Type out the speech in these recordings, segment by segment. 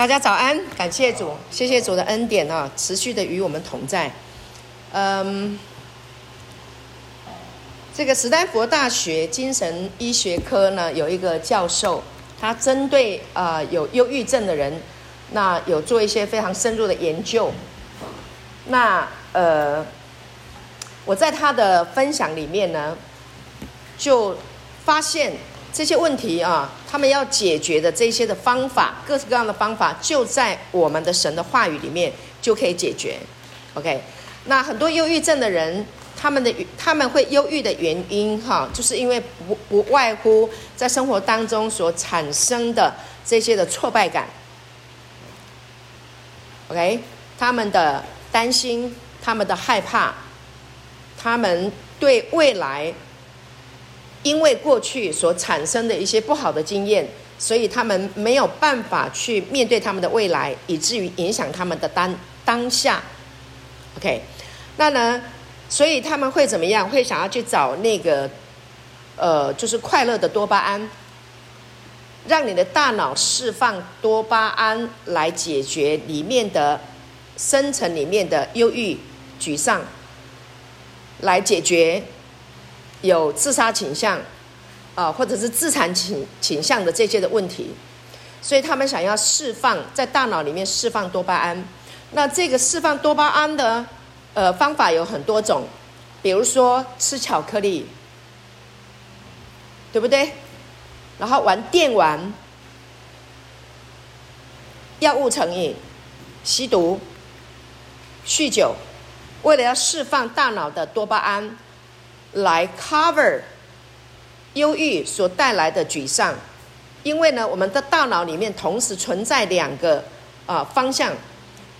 大家早安，感谢主，谢谢主的恩典啊，持续的与我们同在。嗯，这个史丹佛大学精神医学科呢，有一个教授，他针对啊、有忧郁症的人，那有做一些非常深入的研究。那呃，我在他的分享里面呢，就发现。这些问题啊，他们要解决的这些的方法，各式各样的方法，就在我们的神的话语里面就可以解决。OK，那很多忧郁症的人，他们的他们会忧郁的原因哈，就是因为不不外乎在生活当中所产生的这些的挫败感。OK，他们的担心，他们的害怕，他们对未来。因为过去所产生的一些不好的经验，所以他们没有办法去面对他们的未来，以至于影响他们的当当下。OK，那呢，所以他们会怎么样？会想要去找那个，呃，就是快乐的多巴胺，让你的大脑释放多巴胺来解决里面的深层里面的忧郁、沮丧，来解决。有自杀倾向，啊、或者是自残倾倾向的这些的问题，所以他们想要释放在大脑里面释放多巴胺。那这个释放多巴胺的呃方法有很多种，比如说吃巧克力，对不对？然后玩电玩、药物成瘾、吸毒、酗酒，为了要释放大脑的多巴胺。来 cover 忧郁所带来的沮丧，因为呢，我们的大脑里面同时存在两个啊、呃、方向，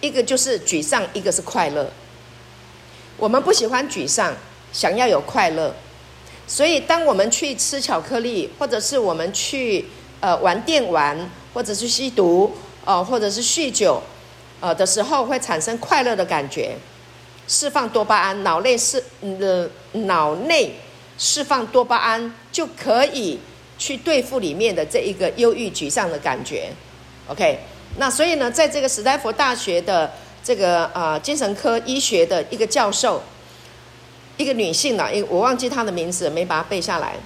一个就是沮丧，一个是快乐。我们不喜欢沮丧，想要有快乐，所以当我们去吃巧克力，或者是我们去呃玩电玩，或者是吸毒，哦、呃，或者是酗酒，呃的时候，会产生快乐的感觉。释放多巴胺，脑内释呃脑内释放多巴胺，就可以去对付里面的这一个忧郁沮丧的感觉。OK，那所以呢，在这个史丹佛大学的这个啊、呃、精神科医学的一个教授，一个女性呢，因我忘记她的名字，没把它背下来。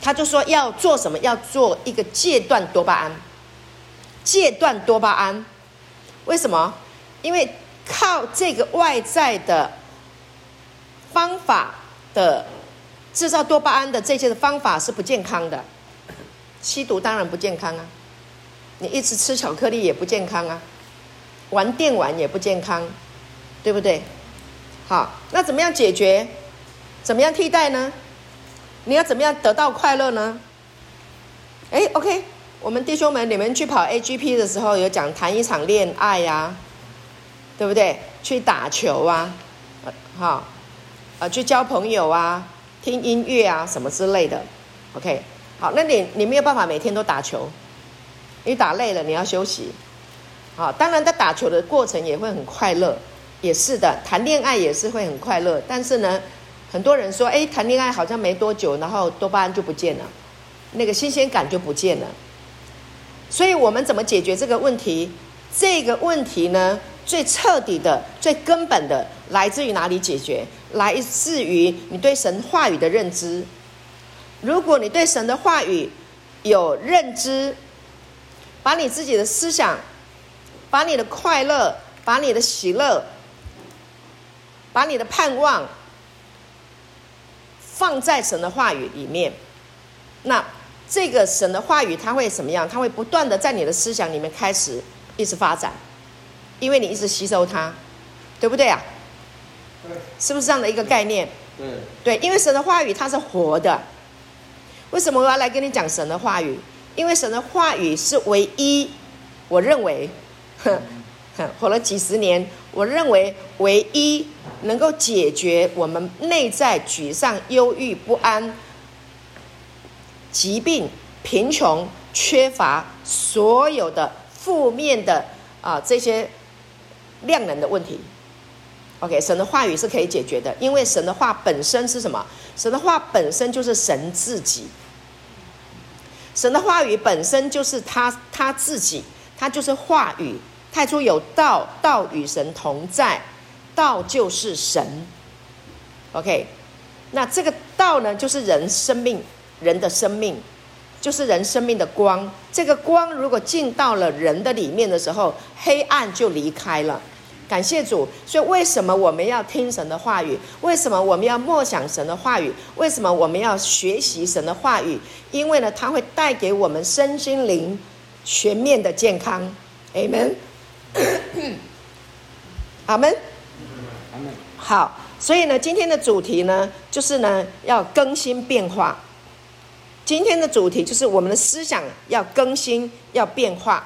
她就说要做什么？要做一个戒断多巴胺，戒断多巴胺。为什么？因为靠这个外在的方法的制造多巴胺的这些的方法是不健康的，吸毒当然不健康啊，你一直吃巧克力也不健康啊，玩电玩也不健康，对不对？好，那怎么样解决？怎么样替代呢？你要怎么样得到快乐呢？哎，OK，我们弟兄们，你们去跑 AGP 的时候有讲谈一场恋爱呀、啊。对不对？去打球啊，呃，好，呃，去交朋友啊，听音乐啊，什么之类的。OK，好，那你你没有办法每天都打球，你打累了你要休息。好，当然在打球的过程也会很快乐，也是的，谈恋爱也是会很快乐。但是呢，很多人说，哎，谈恋爱好像没多久，然后多巴胺就不见了，那个新鲜感就不见了。所以我们怎么解决这个问题？这个问题呢？最彻底的、最根本的，来自于哪里解决？来自于你对神话语的认知。如果你对神的话语有认知，把你自己的思想、把你的快乐、把你的喜乐、把你的盼望放在神的话语里面，那这个神的话语它会怎么样？它会不断的在你的思想里面开始一直发展。因为你一直吸收它，对不对啊？对，是不是这样的一个概念？对，对，因为神的话语它是活的。为什么我要来跟你讲神的话语？因为神的话语是唯一，我认为，哼，哼，活了几十年，我认为唯一能够解决我们内在沮丧、忧郁、不安、疾病、贫穷、缺乏所有的负面的啊这些。量能的问题，OK，神的话语是可以解决的，因为神的话本身是什么？神的话本身就是神自己，神的话语本身就是他他自己，他就是话语。太初有道，道与神同在，道就是神。OK，那这个道呢，就是人生命，人的生命，就是人生命的光。这个光如果进到了人的里面的时候，黑暗就离开了。感谢主，所以为什么我们要听神的话语？为什么我们要默想神的话语？为什么我们要学习神的话语？因为呢，它会带给我们身心灵全面的健康。Amen。阿门。好，所以呢，今天的主题呢，就是呢，要更新变化。今天的主题就是我们的思想要更新，要变化。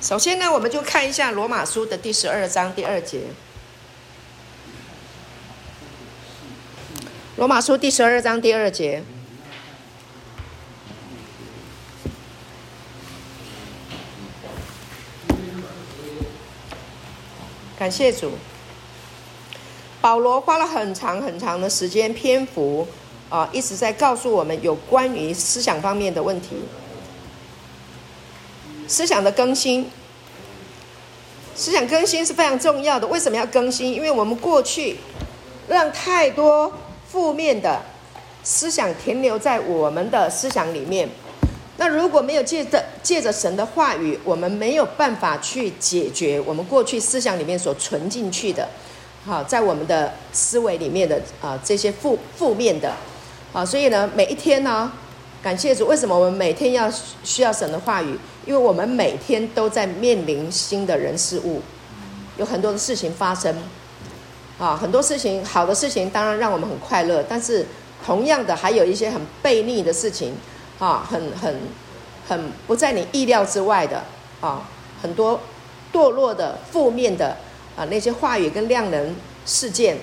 首先呢，我们就看一下罗马书的第十二章第二节。罗马书第十二章第二节。感谢主。保罗花了很长很长的时间篇幅啊，一直在告诉我们有关于思想方面的问题。思想的更新，思想更新是非常重要的。为什么要更新？因为我们过去让太多负面的思想停留在我们的思想里面。那如果没有借着借着神的话语，我们没有办法去解决我们过去思想里面所存进去的，好，在我们的思维里面的啊这些负负面的，啊，所以呢，每一天呢，感谢主，为什么我们每天要需要神的话语？因为我们每天都在面临新的人事物，有很多的事情发生，啊，很多事情好的事情当然让我们很快乐，但是同样的还有一些很悖逆的事情，啊，很很很不在你意料之外的，啊，很多堕落的负面的啊那些话语跟量能事件，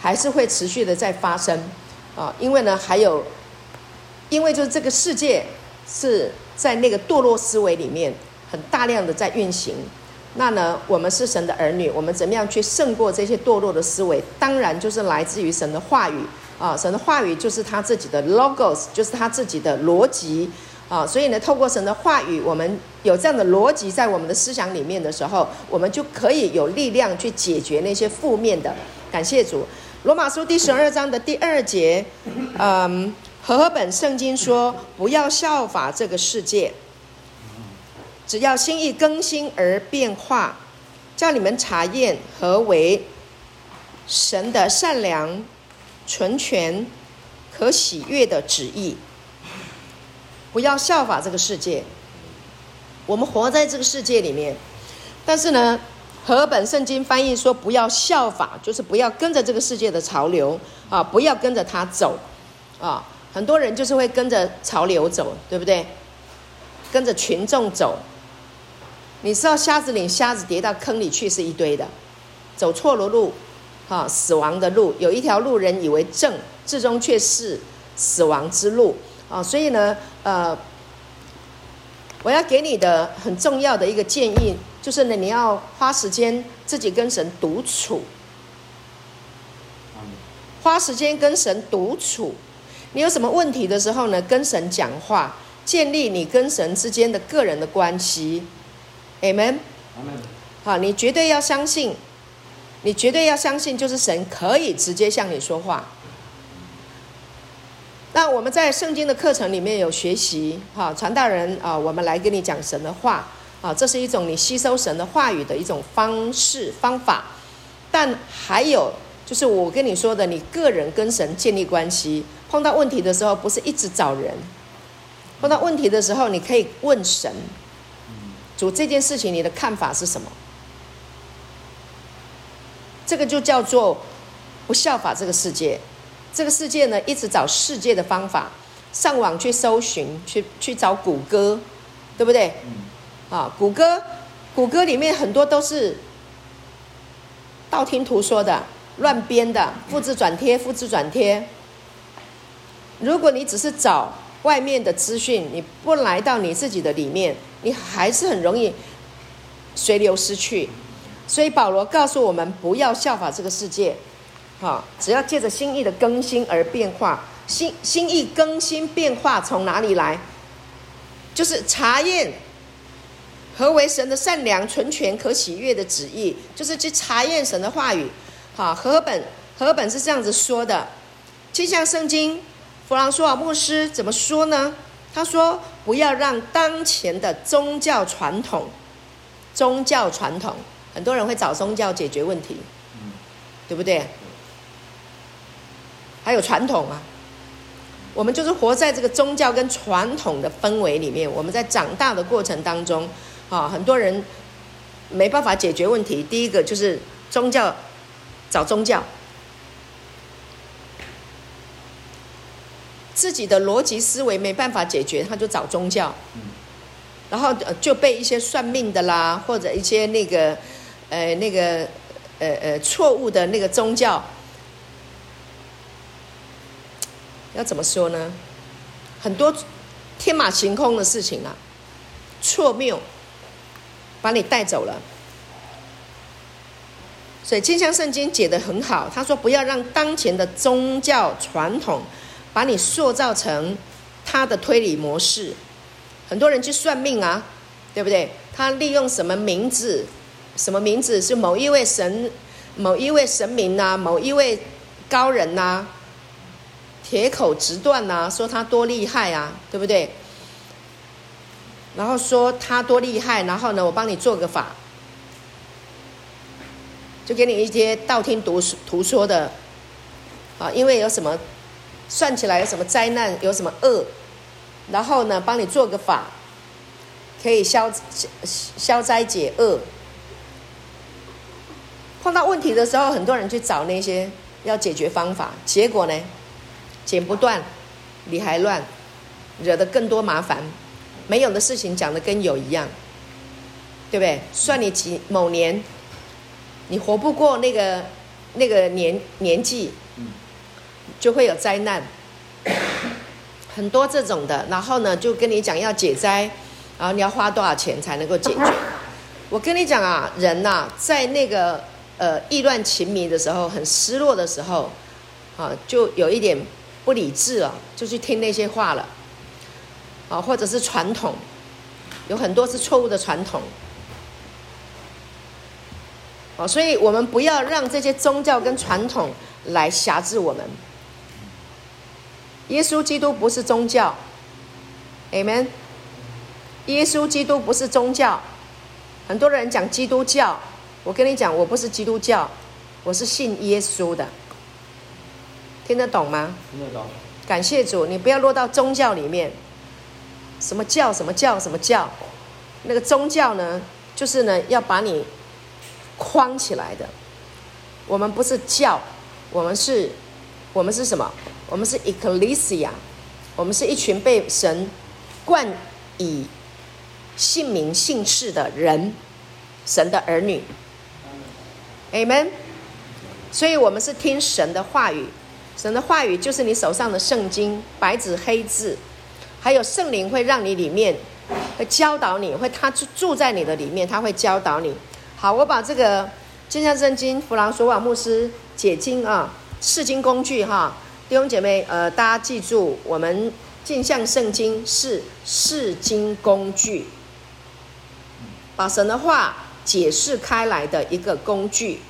还是会持续的在发生，啊，因为呢还有，因为就是这个世界是。在那个堕落思维里面，很大量的在运行。那呢，我们是神的儿女，我们怎么样去胜过这些堕落的思维？当然就是来自于神的话语啊！神的话语就是他自己的 logos，就是他自己的逻辑啊！所以呢，透过神的话语，我们有这样的逻辑在我们的思想里面的时候，我们就可以有力量去解决那些负面的。感谢主，罗马书第十二章的第二节，嗯。和合本圣经说：“不要效法这个世界，只要心意更新而变化，叫你们查验何为神的善良、纯全、可喜悦的旨意。不要效法这个世界。我们活在这个世界里面，但是呢，和本圣经翻译说不要效法，就是不要跟着这个世界的潮流啊，不要跟着他走啊。”很多人就是会跟着潮流走，对不对？跟着群众走。你知道瞎子领瞎子跌到坑里去是一堆的，走错了路，哈，死亡的路。有一条路人以为正，至终却是死亡之路啊！所以呢，呃，我要给你的很重要的一个建议，就是呢，你要花时间自己跟神独处，花时间跟神独处。你有什么问题的时候呢？跟神讲话，建立你跟神之间的个人的关系。Amen。好，你绝对要相信，你绝对要相信，就是神可以直接向你说话。那我们在圣经的课程里面有学习，哈，传道人啊，我们来跟你讲神的话啊，这是一种你吸收神的话语的一种方式方法。但还有就是我跟你说的，你个人跟神建立关系。碰到问题的时候，不是一直找人。碰到问题的时候，你可以问神：“主，这件事情你的看法是什么？”这个就叫做不效法这个世界。这个世界呢，一直找世界的方法，上网去搜寻，去去找谷歌，对不对？啊，谷歌，谷歌里面很多都是道听途说的、乱编的、复制转贴、复制转贴。如果你只是找外面的资讯，你不来到你自己的里面，你还是很容易随流失去。所以保罗告诉我们，不要效法这个世界，哈，只要借着心意的更新而变化，心心意更新变化从哪里来？就是查验何为神的善良、纯全、可喜悦的旨意，就是去查验神的话语。好，和本和本是这样子说的：镜像圣经，弗朗索瓦牧师怎么说呢？他说：“不要让当前的宗教传统，宗教传统，很多人会找宗教解决问题，对不对？还有传统啊。”我们就是活在这个宗教跟传统的氛围里面。我们在长大的过程当中，啊，很多人没办法解决问题。第一个就是宗教，找宗教，自己的逻辑思维没办法解决，他就找宗教，然后就被一些算命的啦，或者一些那个，呃，那个，呃呃，错误的那个宗教。要怎么说呢？很多天马行空的事情啊，错谬把你带走了。所以《清香圣经》解得很好，他说不要让当前的宗教传统把你塑造成他的推理模式。很多人去算命啊，对不对？他利用什么名字？什么名字是某一位神、某一位神明呐、啊？某一位高人呐、啊？铁口直断呐、啊，说他多厉害啊，对不对？然后说他多厉害，然后呢，我帮你做个法，就给你一些道听途途说的啊，因为有什么算起来有什么灾难，有什么恶，然后呢，帮你做个法，可以消消消灾解厄。碰到问题的时候，很多人去找那些要解决方法，结果呢？剪不断，理还乱，惹得更多麻烦。没有的事情讲的跟有一样，对不对？算你几某年，你活不过那个那个年年纪，就会有灾难。很多这种的，然后呢，就跟你讲要解灾，然后你要花多少钱才能够解决？我跟你讲啊，人呐、啊，在那个呃意乱情迷的时候，很失落的时候，啊，就有一点。不理智了，就去听那些话了，啊，或者是传统，有很多是错误的传统，啊，所以我们不要让这些宗教跟传统来辖制我们。耶稣基督不是宗教，Amen。耶稣基督不是宗教，很多人讲基督教，我跟你讲，我不是基督教，我是信耶稣的。听得懂吗？听得懂。感谢主，你不要落到宗教里面。什么教？什么教？什么教？那个宗教呢，就是呢要把你框起来的。我们不是教，我们是，我们是什么？我们是 Ecclesia，我们是一群被神冠以姓名姓氏的人，神的儿女。Amen。所以我们是听神的话语。神的话语就是你手上的圣经，白纸黑字，还有圣灵会让你里面会教导你，会他住住在你的里面，他会教导你。好，我把这个镜像圣经弗朗索瓦牧师解经啊，释经工具哈，弟兄姐妹呃，大家记住，我们镜像圣经是释经工具，把神的话解释开来的一个工具。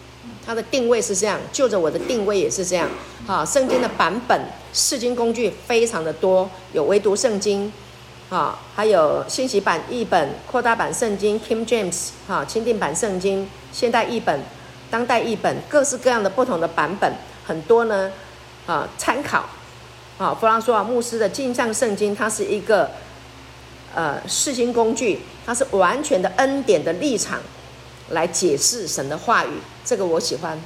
它的定位是这样，就着我的定位也是这样。哈，圣经的版本、释经工具非常的多，有唯独圣经，哈，还有信息版译本、扩大版圣经 （King James） 哈，钦定版圣经、现代译本、当代译本，各式各样的不同的版本，很多呢，啊，参考。啊，弗朗索瓦牧师的镜像圣经，它是一个呃释经工具，它是完全的恩典的立场来解释神的话语，这个我喜欢，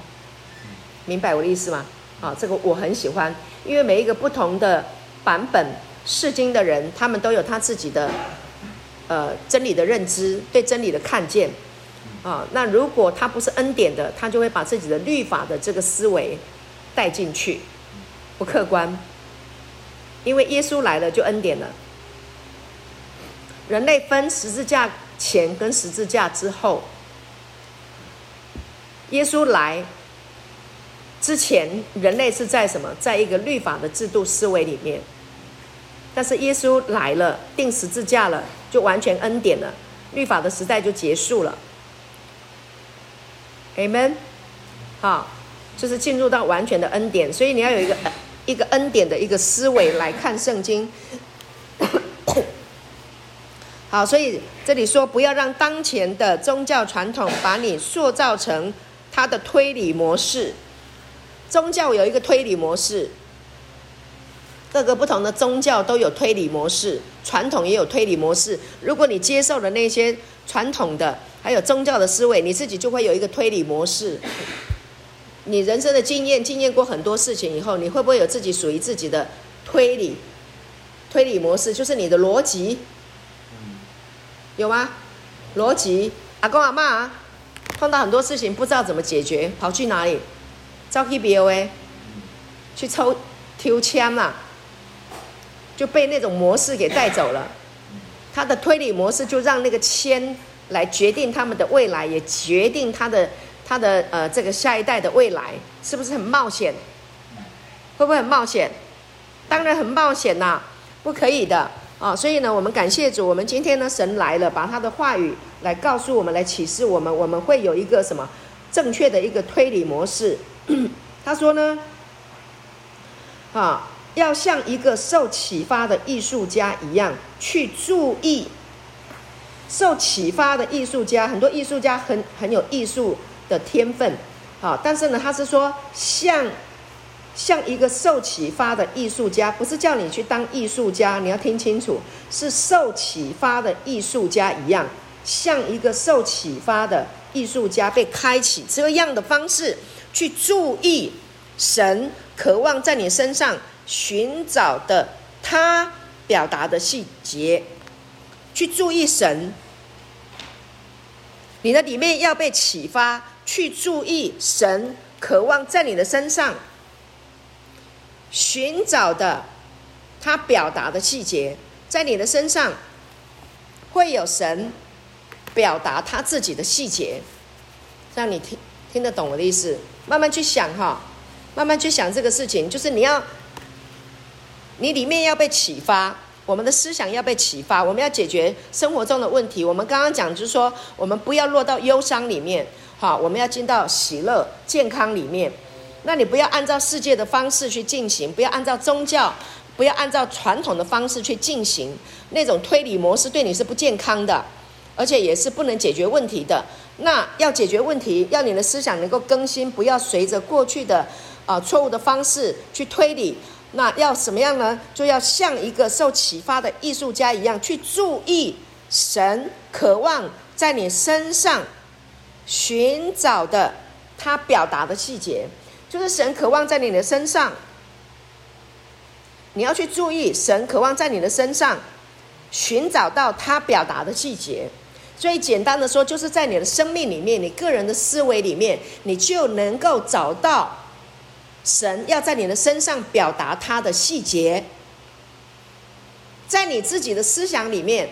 明白我的意思吗？啊，这个我很喜欢，因为每一个不同的版本释经的人，他们都有他自己的呃真理的认知，对真理的看见。啊，那如果他不是恩典的，他就会把自己的律法的这个思维带进去，不客观。因为耶稣来了就恩典了，人类分十字架前跟十字架之后，耶稣来。之前人类是在什么？在一个律法的制度思维里面，但是耶稣来了，钉十字架了，就完全恩典了，律法的时代就结束了。Amen，好，就是进入到完全的恩典，所以你要有一个一个恩典的一个思维来看圣经。好，所以这里说，不要让当前的宗教传统把你塑造成他的推理模式。宗教有一个推理模式，各个不同的宗教都有推理模式，传统也有推理模式。如果你接受了那些传统的，还有宗教的思维，你自己就会有一个推理模式。你人生的经验，经验过很多事情以后，你会不会有自己属于自己的推理？推理模式就是你的逻辑，有吗？逻辑，阿公阿嬷碰到很多事情不知道怎么解决，跑去哪里？招去 BOA，去抽抽签嘛，就被那种模式给带走了。他的推理模式就让那个签来决定他们的未来，也决定他的他的呃这个下一代的未来，是不是很冒险？会不会很冒险？当然很冒险呐，不可以的啊！所以呢，我们感谢主，我们今天呢，神来了，把他的话语来告诉我们，来启示我们，我们会有一个什么正确的一个推理模式。他说呢，啊，要像一个受启发的艺术家一样去注意。受启发的艺术家，很多艺术家很很有艺术的天分，啊，但是呢，他是说像像一个受启发的艺术家，不是叫你去当艺术家，你要听清楚，是受启发的艺术家一样，像一个受启发的艺术家被开启这样的方式。去注意神渴望在你身上寻找的他表达的细节，去注意神，你的里面要被启发，去注意神渴望在你的身上寻找的他表达的细节，在你的身上会有神表达他自己的细节，让你听听得懂我的意思。慢慢去想哈，慢慢去想这个事情，就是你要，你里面要被启发，我们的思想要被启发，我们要解决生活中的问题。我们刚刚讲就是说，我们不要落到忧伤里面，好，我们要进到喜乐、健康里面。那你不要按照世界的方式去进行，不要按照宗教，不要按照传统的方式去进行，那种推理模式对你是不健康的，而且也是不能解决问题的。那要解决问题，要你的思想能够更新，不要随着过去的啊、错误的方式去推理。那要什么样呢？就要像一个受启发的艺术家一样，去注意神渴望在你身上寻找的他表达的细节，就是神渴望在你的身上，你要去注意神渴望在你的身上寻找到他表达的细节。所以简单的说，就是在你的生命里面，你个人的思维里面，你就能够找到神要在你的身上表达他的细节。在你自己的思想里面，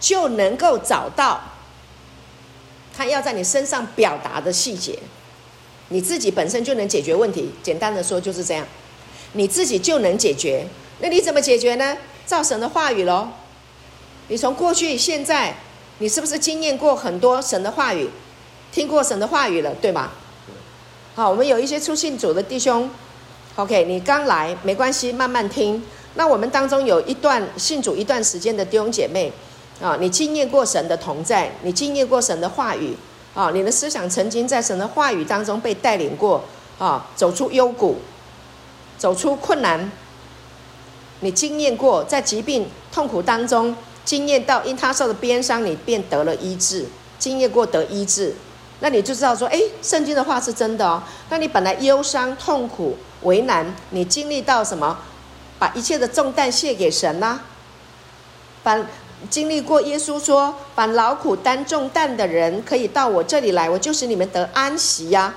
就能够找到他要在你身上表达的细节。你自己本身就能解决问题。简单的说就是这样，你自己就能解决。那你怎么解决呢？照神的话语喽。你从过去、现在，你是不是经验过很多神的话语，听过神的话语了，对吗？好，我们有一些出信主的弟兄，OK，你刚来没关系，慢慢听。那我们当中有一段信主一段时间的弟兄姐妹，啊，你经验过神的同在，你经验过神的话语，啊，你的思想曾经在神的话语当中被带领过，啊，走出幽谷，走出困难，你经验过在疾病痛苦当中。经验到因他受的鞭伤，你便得了医治。经验过得医治，那你就知道说，诶，圣经的话是真的哦。那你本来忧伤、痛苦、为难，你经历到什么？把一切的重担卸给神呐。凡经历过耶稣说，把劳苦担重担的人，可以到我这里来，我就使你们得安息呀。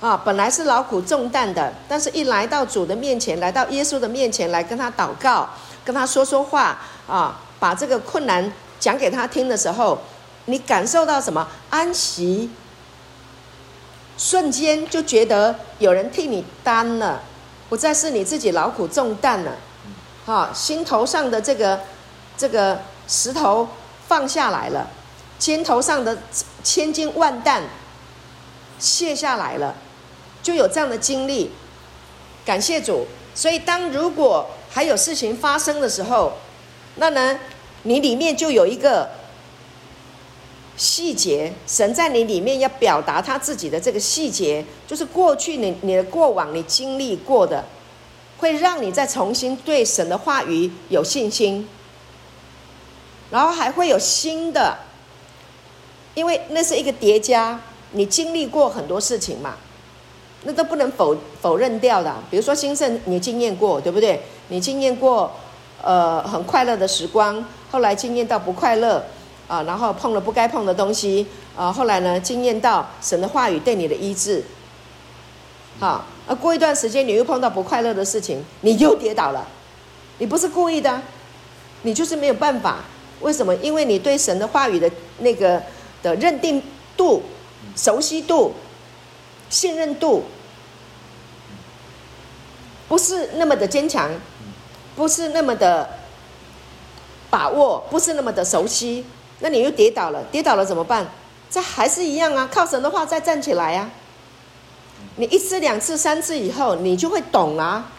啊，本来是劳苦重担的，但是一来到主的面前，来到耶稣的面前来跟他祷告，跟他说说话啊。把这个困难讲给他听的时候，你感受到什么？安息。瞬间就觉得有人替你担了，不再是你自己劳苦重担了，哈，心头上的这个这个石头放下来了，肩头上的千斤万担卸下来了，就有这样的经历，感谢主。所以当如果还有事情发生的时候，那呢，你里面就有一个。细节，神在你里面要表达他自己的这个细节，就是过去你你的过往你经历过的，会让你再重新对神的话语有信心，然后还会有新的，因为那是一个叠加，你经历过很多事情嘛，那都不能否否认掉的。比如说兴盛，你经验过，对不对？你经验过，呃，很快乐的时光，后来经验到不快乐。啊，然后碰了不该碰的东西，啊，后来呢，经验到神的话语对你的医治，好，而过一段时间你又碰到不快乐的事情，你又跌倒了，你不是故意的，你就是没有办法。为什么？因为你对神的话语的那个的认定度、熟悉度、信任度，不是那么的坚强，不是那么的把握，不是那么的熟悉。那你又跌倒了，跌倒了怎么办？这还是一样啊，靠神的话再站起来啊。你一次、两次、三次以后，你就会懂啊。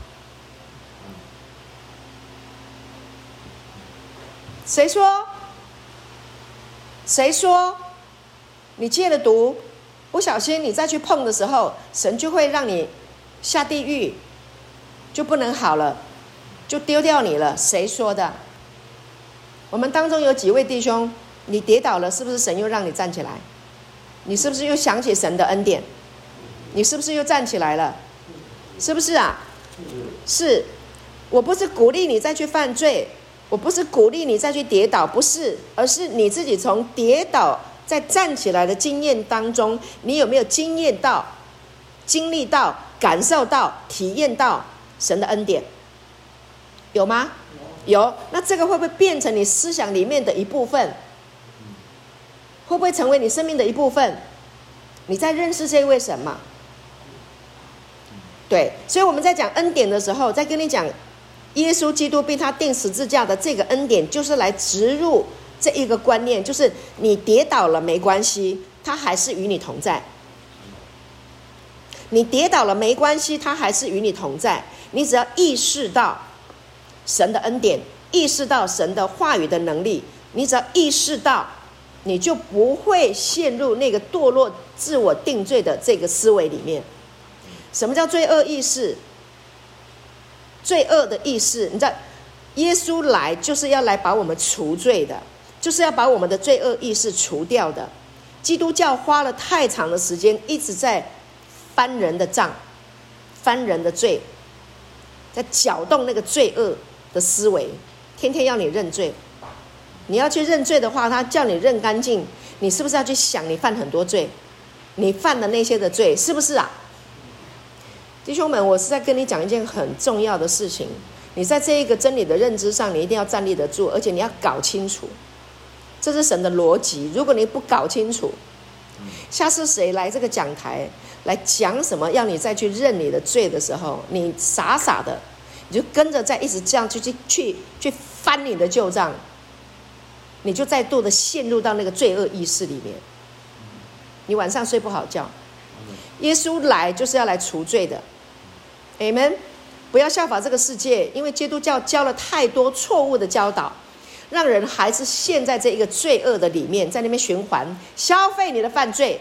谁说？谁说？你戒了毒，不小心你再去碰的时候，神就会让你下地狱，就不能好了，就丢掉你了。谁说的？我们当中有几位弟兄。你跌倒了，是不是神又让你站起来？你是不是又想起神的恩典？你是不是又站起来了？是不是啊？是，我不是鼓励你再去犯罪，我不是鼓励你再去跌倒，不是，而是你自己从跌倒再站起来的经验当中，你有没有经验到、经历到、感受到、体验到神的恩典？有吗？有。那这个会不会变成你思想里面的一部分？会不会成为你生命的一部分？你在认识这位神吗？对，所以我们在讲恩典的时候，在跟你讲耶稣基督被他钉十字架的这个恩典，就是来植入这一个观念，就是你跌倒了没关系，他还是与你同在。你跌倒了没关系，他还是与你同在。你只要意识到神的恩典，意识到神的话语的能力，你只要意识到。你就不会陷入那个堕落、自我定罪的这个思维里面。什么叫罪恶意识？罪恶的意识，你知道，耶稣来就是要来把我们除罪的，就是要把我们的罪恶意识除掉的。基督教花了太长的时间，一直在翻人的账，翻人的罪，在搅动那个罪恶的思维，天天要你认罪。你要去认罪的话，他叫你认干净，你是不是要去想你犯很多罪？你犯的那些的罪是不是啊？弟兄们，我是在跟你讲一件很重要的事情。你在这一个真理的认知上，你一定要站立得住，而且你要搞清楚，这是神的逻辑。如果你不搞清楚，下次谁来这个讲台来讲什么，要你再去认你的罪的时候，你傻傻的，你就跟着在一直这样去去去去翻你的旧账。你就再度的陷入到那个罪恶意识里面，你晚上睡不好觉。耶稣来就是要来除罪的，Amen。不要效法这个世界，因为基督教教了太多错误的教导，让人还是陷在这一个罪恶的里面，在那边循环消费你的犯罪。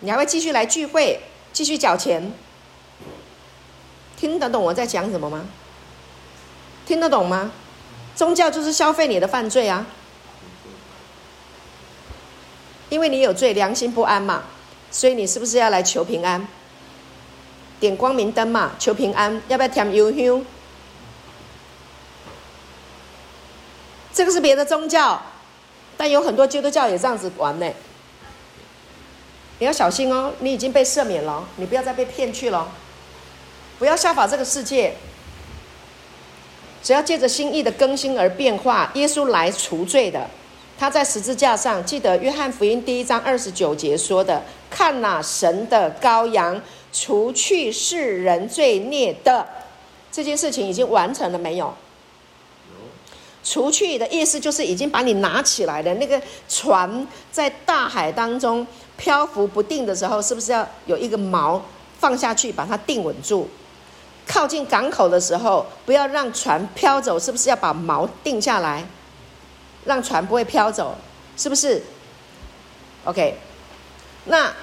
你还会继续来聚会，继续缴钱，听得懂我在讲什么吗？听得懂吗？宗教就是消费你的犯罪啊。因为你有罪，良心不安嘛，所以你是不是要来求平安？点光明灯嘛，求平安，要不要添油香？这个是别的宗教，但有很多基督教也这样子玩呢。你要小心哦，你已经被赦免了，你不要再被骗去了。不要效法这个世界，只要借着心意的更新而变化。耶稣来除罪的。他在十字架上，记得约翰福音第一章二十九节说的：“看哪，神的羔羊，除去世人罪孽的这件事情已经完成了没有？除去的意思就是已经把你拿起来了。那个船在大海当中漂浮不定的时候，是不是要有一个锚放下去把它定稳住？靠近港口的时候，不要让船飘走，是不是要把锚定下来，让船不会飘走？是不是？OK，那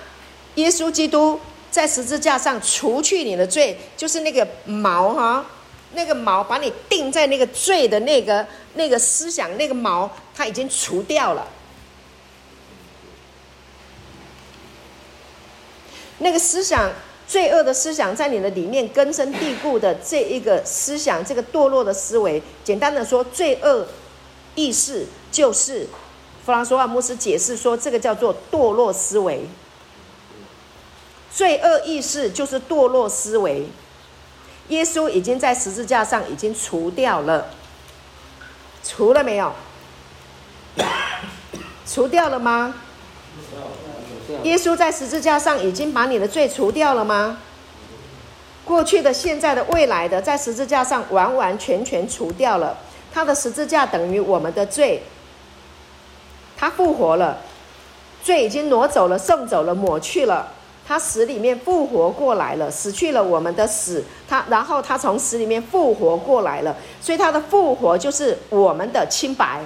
耶稣基督在十字架上除去你的罪，就是那个毛哈，那个毛把你定在那个罪的那个那个思想那个毛它已经除掉了。那个思想。罪恶的思想在你的里面根深蒂固的这一个思想，这个堕落的思维，简单的说，罪恶意识就是弗朗索瓦牧师解释说，这个叫做堕落思维。罪恶意识就是堕落思维，耶稣已经在十字架上已经除掉了，除了没有？除掉了吗？耶稣在十字架上已经把你的罪除掉了吗？过去的、现在的、未来的，在十字架上完完全全除掉了。他的十字架等于我们的罪，他复活了，罪已经挪走了、送走了、抹去了。他死里面复活过来了，死去了我们的死。他然后他从死里面复活过来了，所以他的复活就是我们的清白。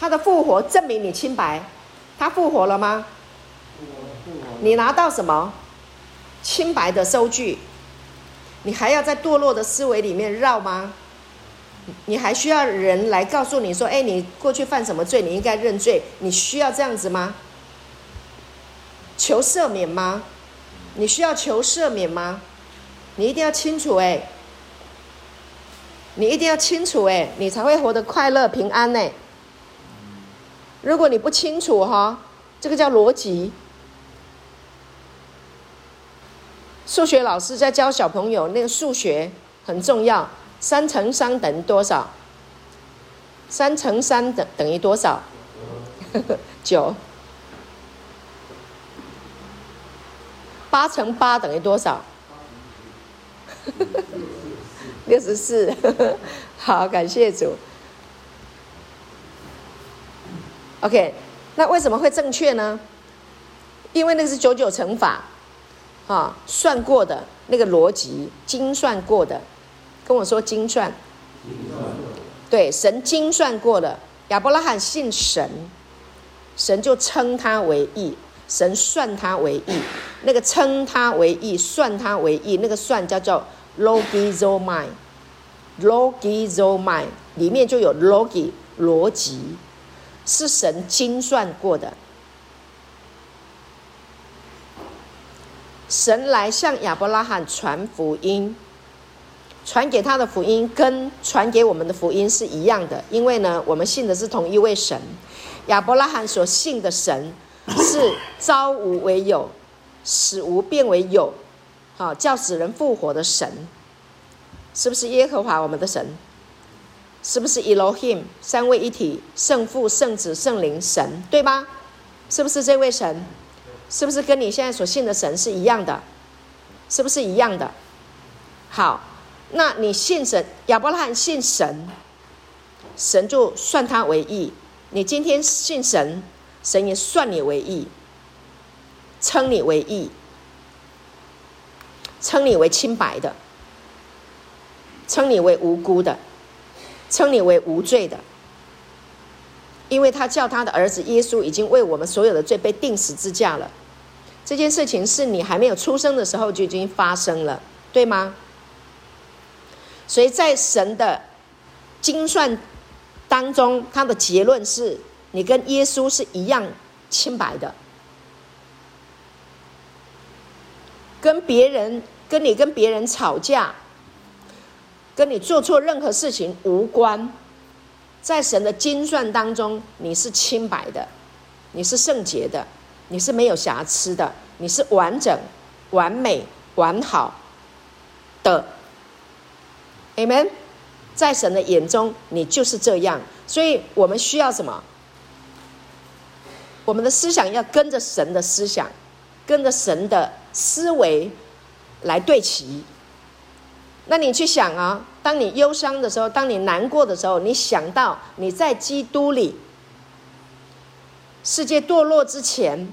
他的复活证明你清白。他复活了吗？你拿到什么？清白的收据。你还要在堕落的思维里面绕吗？你还需要人来告诉你说：“哎，你过去犯什么罪？你应该认罪。”你需要这样子吗？求赦免吗？你需要求赦免吗？你一定要清楚哎，你一定要清楚哎，你才会活得快乐平安呢。如果你不清楚哈，这个叫逻辑。数学老师在教小朋友，那个数学很重要。三乘三等于多少？三乘三等等于多少？九。八乘八等于多少？六十四。好，感谢主。OK，那为什么会正确呢？因为那个是九九乘法，啊，算过的那个逻辑，精算过的，跟我说精算，对，神精算过的。亚伯拉罕信神，神就称他为义，神算他为义，那个称他为义，算他为义，那个算叫做 logizomai，logizomai 里面就有 logi 逻辑。是神精算过的，神来向亚伯拉罕传福音，传给他的福音跟传给我们的福音是一样的，因为呢，我们信的是同一位神。亚伯拉罕所信的神是造无为有，使无变为有，好叫死人复活的神，是不是耶和华我们的神？是不是 Elohim 三位一体，圣父、圣子、圣灵神，对吗？是不是这位神？是不是跟你现在所信的神是一样的？是不是一样的？好，那你信神，亚伯拉罕信神，神就算他为义。你今天信神，神也算你为义，称你为义，称你为清白的，称你为无辜的。称你为无罪的，因为他叫他的儿子耶稣已经为我们所有的罪被钉十字架了。这件事情是你还没有出生的时候就已经发生了，对吗？所以在神的精算当中，他的结论是你跟耶稣是一样清白的，跟别人跟你跟别人吵架。跟你做错任何事情无关，在神的精算当中，你是清白的，你是圣洁的，你是没有瑕疵的，你是完整、完美、完好的。Amen，在神的眼中，你就是这样。所以我们需要什么？我们的思想要跟着神的思想，跟着神的思维来对齐。那你去想啊，当你忧伤的时候，当你难过的时候，你想到你在基督里，世界堕落之前，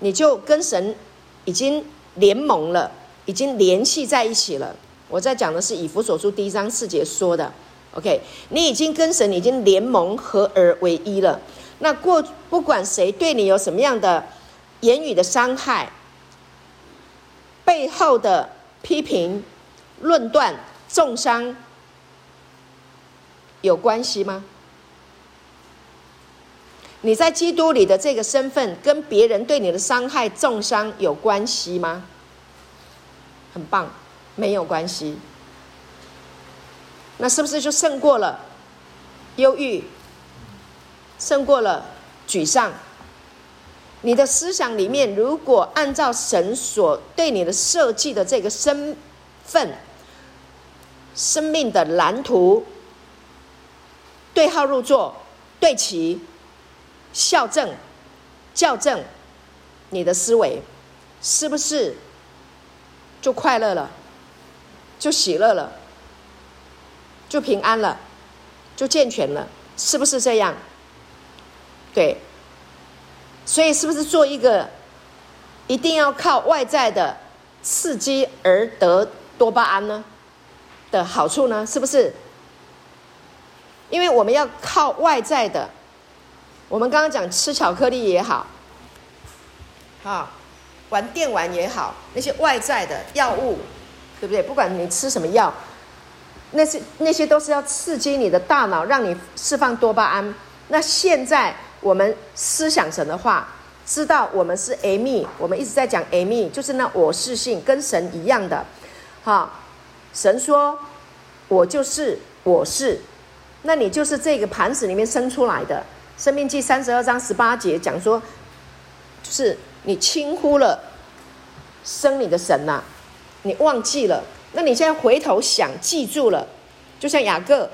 你就跟神已经联盟了，已经联系在一起了。我在讲的是以弗所书第一章四节说的。OK，你已经跟神已经联盟合而为一了。那过不管谁对你有什么样的言语的伤害，背后的批评。论断、重伤有关系吗？你在基督里的这个身份，跟别人对你的伤害、重伤有关系吗？很棒，没有关系。那是不是就胜过了忧郁？胜过了沮丧？你的思想里面，如果按照神所对你的设计的这个身份，生命的蓝图，对号入座，对齐，校正，校正，你的思维，是不是就快乐了，就喜乐了，就平安了，就健全了？是不是这样？对，所以是不是做一个一定要靠外在的刺激而得多巴胺呢？的好处呢？是不是？因为我们要靠外在的，我们刚刚讲吃巧克力也好，好玩电玩也好，那些外在的药物，对不对？不管你吃什么药，那些那些都是要刺激你的大脑，让你释放多巴胺。那现在我们思想神的话，知道我们是 Amy，我们一直在讲 Amy，就是那我是性跟神一样的，好。神说：“我就是我是，那你就是这个盘子里面生出来的。”《生命记》三十二章十八节讲说，就是你轻忽了生你的神呐、你忘记了。那你现在回头想，记住了，就像雅各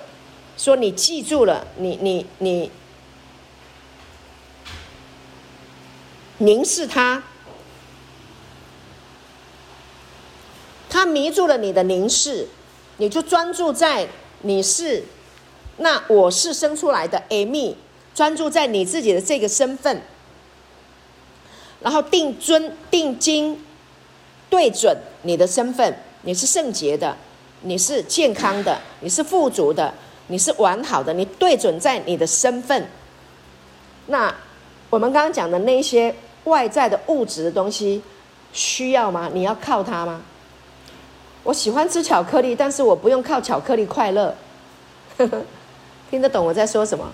说：“你记住了，你你你凝视他。”他迷住了你的凝视，你就专注在你是那我是生出来的 Amy，专注在你自己的这个身份，然后定尊定睛对准你的身份，你是圣洁的，你是健康的，你是富足的，你是完好的，你对准在你的身份。那我们刚刚讲的那些外在的物质的东西，需要吗？你要靠它吗？我喜欢吃巧克力，但是我不用靠巧克力快乐。听得懂我在说什么？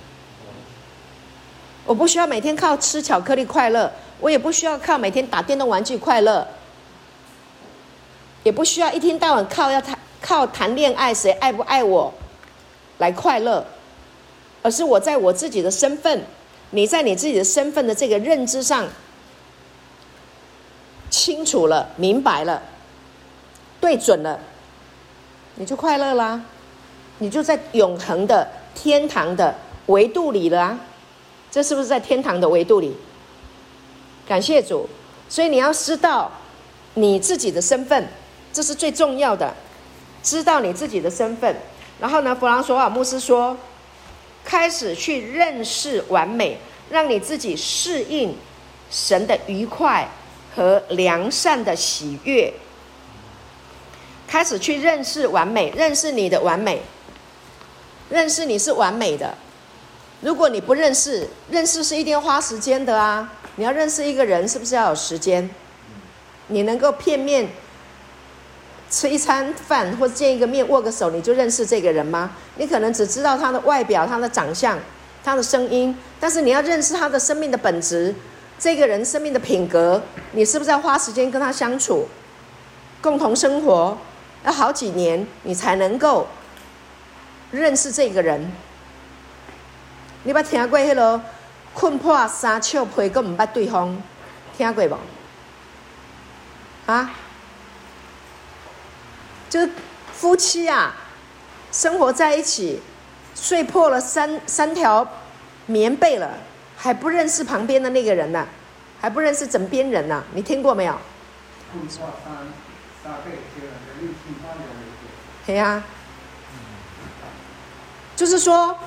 我不需要每天靠吃巧克力快乐，我也不需要靠每天打电动玩具快乐，也不需要一天到晚靠要谈靠谈恋爱谁爱不爱我来快乐，而是我在我自己的身份，你在你自己的身份的这个认知上清楚了，明白了。对准了，你就快乐啦，你就在永恒的天堂的维度里了啊，这是不是在天堂的维度里？感谢主，所以你要知道你自己的身份，这是最重要的，知道你自己的身份。然后呢，弗朗索瓦牧师说，开始去认识完美，让你自己适应神的愉快和良善的喜悦。开始去认识完美，认识你的完美，认识你是完美的。如果你不认识，认识是一定要花时间的啊！你要认识一个人，是不是要有时间？你能够片面吃一餐饭或者见一个面握个手，你就认识这个人吗？你可能只知道他的外表、他的长相、他的声音，但是你要认识他的生命的本质，这个人生命的品格，你是不是要花时间跟他相处，共同生活？要好几年，你才能够认识这个人。你捌听过迄个困破三笑皮，佫唔捌对方，听过无？啊？就是夫妻啊，生活在一起，睡破了三三条棉被了，还不认识旁边的那个人呢，还不认识枕边人呢，你听过没有？对呀，就是说，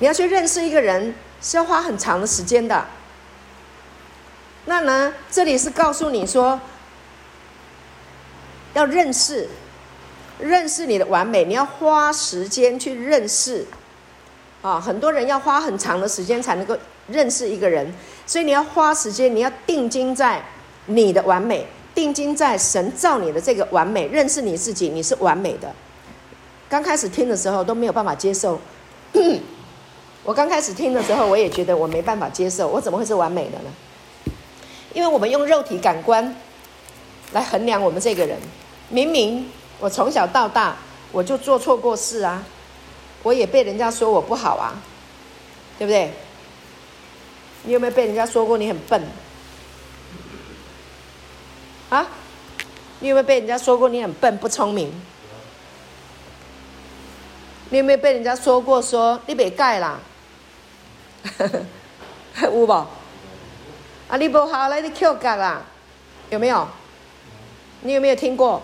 你要去认识一个人是要花很长的时间的。那呢，这里是告诉你说，要认识，认识你的完美，你要花时间去认识。啊，很多人要花很长的时间才能够认识一个人，所以你要花时间，你要定睛在你的完美。定睛在神造你的这个完美，认识你自己，你是完美的。刚开始听的时候都没有办法接受，我刚开始听的时候，我也觉得我没办法接受，我怎么会是完美的呢？因为我们用肉体感官来衡量我们这个人，明明我从小到大我就做错过事啊，我也被人家说我不好啊，对不对？你有没有被人家说过你很笨？啊，你有没有被人家说过你很笨不聪明？你有没有被人家说过说你别盖啦？有无？啊，你不好来你 Q 改啦？有没有？你有没有听过？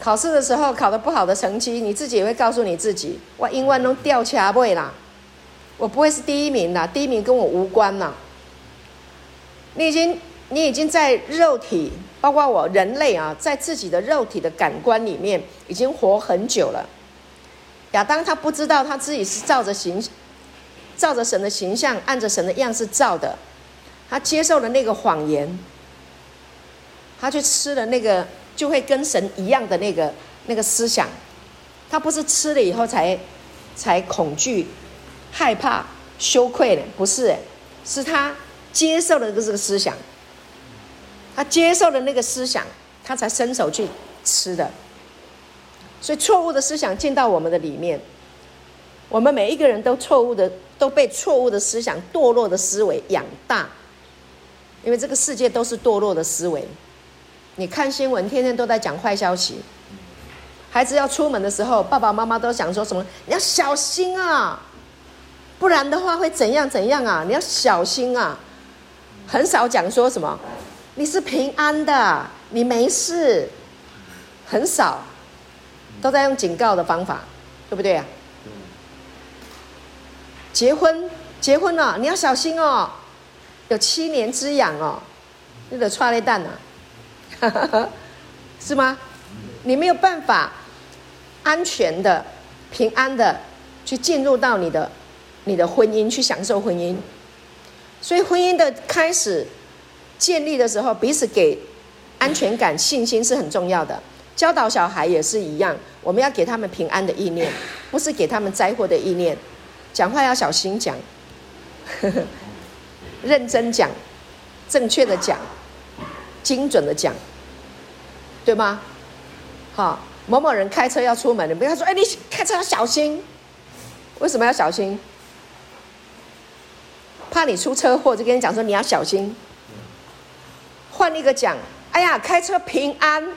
考试的时候考得不好的成绩，你自己也会告诉你自己：我英文都掉车尾啦，我不会是第一名啦，第一名跟我无关啦。你已经，你已经在肉体。包括我人类啊，在自己的肉体的感官里面已经活很久了。亚当他不知道他自己是照着形，照着神的形象，按着神的样式造的，他接受了那个谎言，他去吃了那个就会跟神一样的那个那个思想。他不是吃了以后才才恐惧、害怕、羞愧的，不是，是他接受了这个思想。他接受了那个思想，他才伸手去吃的。所以错误的思想进到我们的里面，我们每一个人都错误的，都被错误的思想、堕落的思维养大。因为这个世界都是堕落的思维。你看新闻，天天都在讲坏消息。孩子要出门的时候，爸爸妈妈都想说什么？你要小心啊，不然的话会怎样怎样啊？你要小心啊。很少讲说什么。你是平安的，你没事，很少，都在用警告的方法，对不对啊？结婚，结婚了，你要小心哦，有七年之痒哦，你的踹雷蛋呢？是吗？你没有办法安全的、平安的去进入到你的、你的婚姻，去享受婚姻，所以婚姻的开始。建立的时候，彼此给安全感、信心是很重要的。教导小孩也是一样，我们要给他们平安的意念，不是给他们灾祸的意念。讲话要小心讲，认真讲，正确的讲，精准的讲，对吗？好，某某人开车要出门，你不要说，哎，你开车要小心。为什么要小心？怕你出车祸，就跟你讲说你要小心。换一个讲，哎呀，开车平安，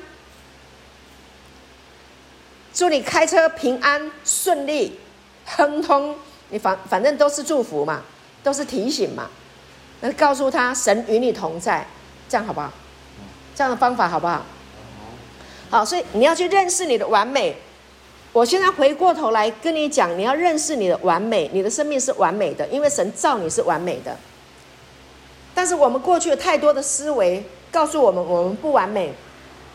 祝你开车平安顺利，亨通。你反反正都是祝福嘛，都是提醒嘛。那告诉他，神与你同在，这样好不好？这样的方法好不好？好，所以你要去认识你的完美。我现在回过头来跟你讲，你要认识你的完美，你的生命是完美的，因为神造你是完美的。但是我们过去有太多的思维告诉我们，我们不完美，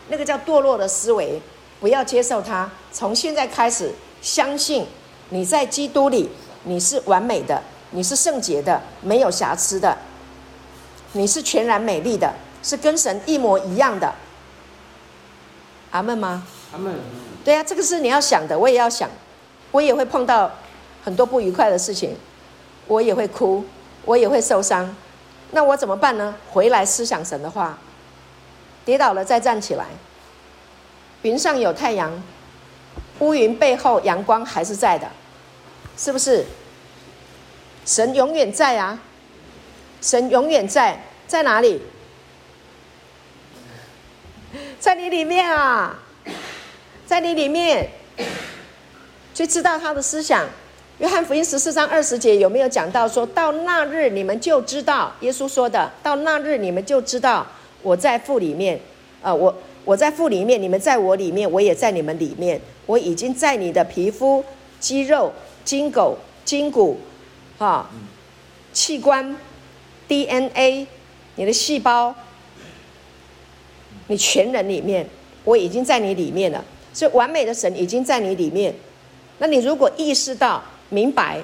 那个叫堕落的思维，不要接受它。从现在开始，相信你在基督里，你是完美的，你是圣洁的，没有瑕疵的，你是全然美丽的，是跟神一模一样的。阿门吗？阿门。对啊，这个是你要想的，我也要想，我也会碰到很多不愉快的事情，我也会哭，我也会受伤。那我怎么办呢？回来思想神的话，跌倒了再站起来。云上有太阳，乌云背后阳光还是在的，是不是？神永远在啊！神永远在，在哪里？在你里面啊，在你里面，去知道他的思想，约翰福音十四章二十节有没有讲到说，到那日你们就知道，耶稣说的，到那日你们就知道我在父里面，啊、我我在父里面，你们在我里面，我也在你们里面，我已经在你的皮肤、肌肉、筋骨、筋骨，哈，器官、DNA，你的细胞，你全人里面，我已经在你里面了。所以完美的神已经在你里面，那你如果意识到、明白、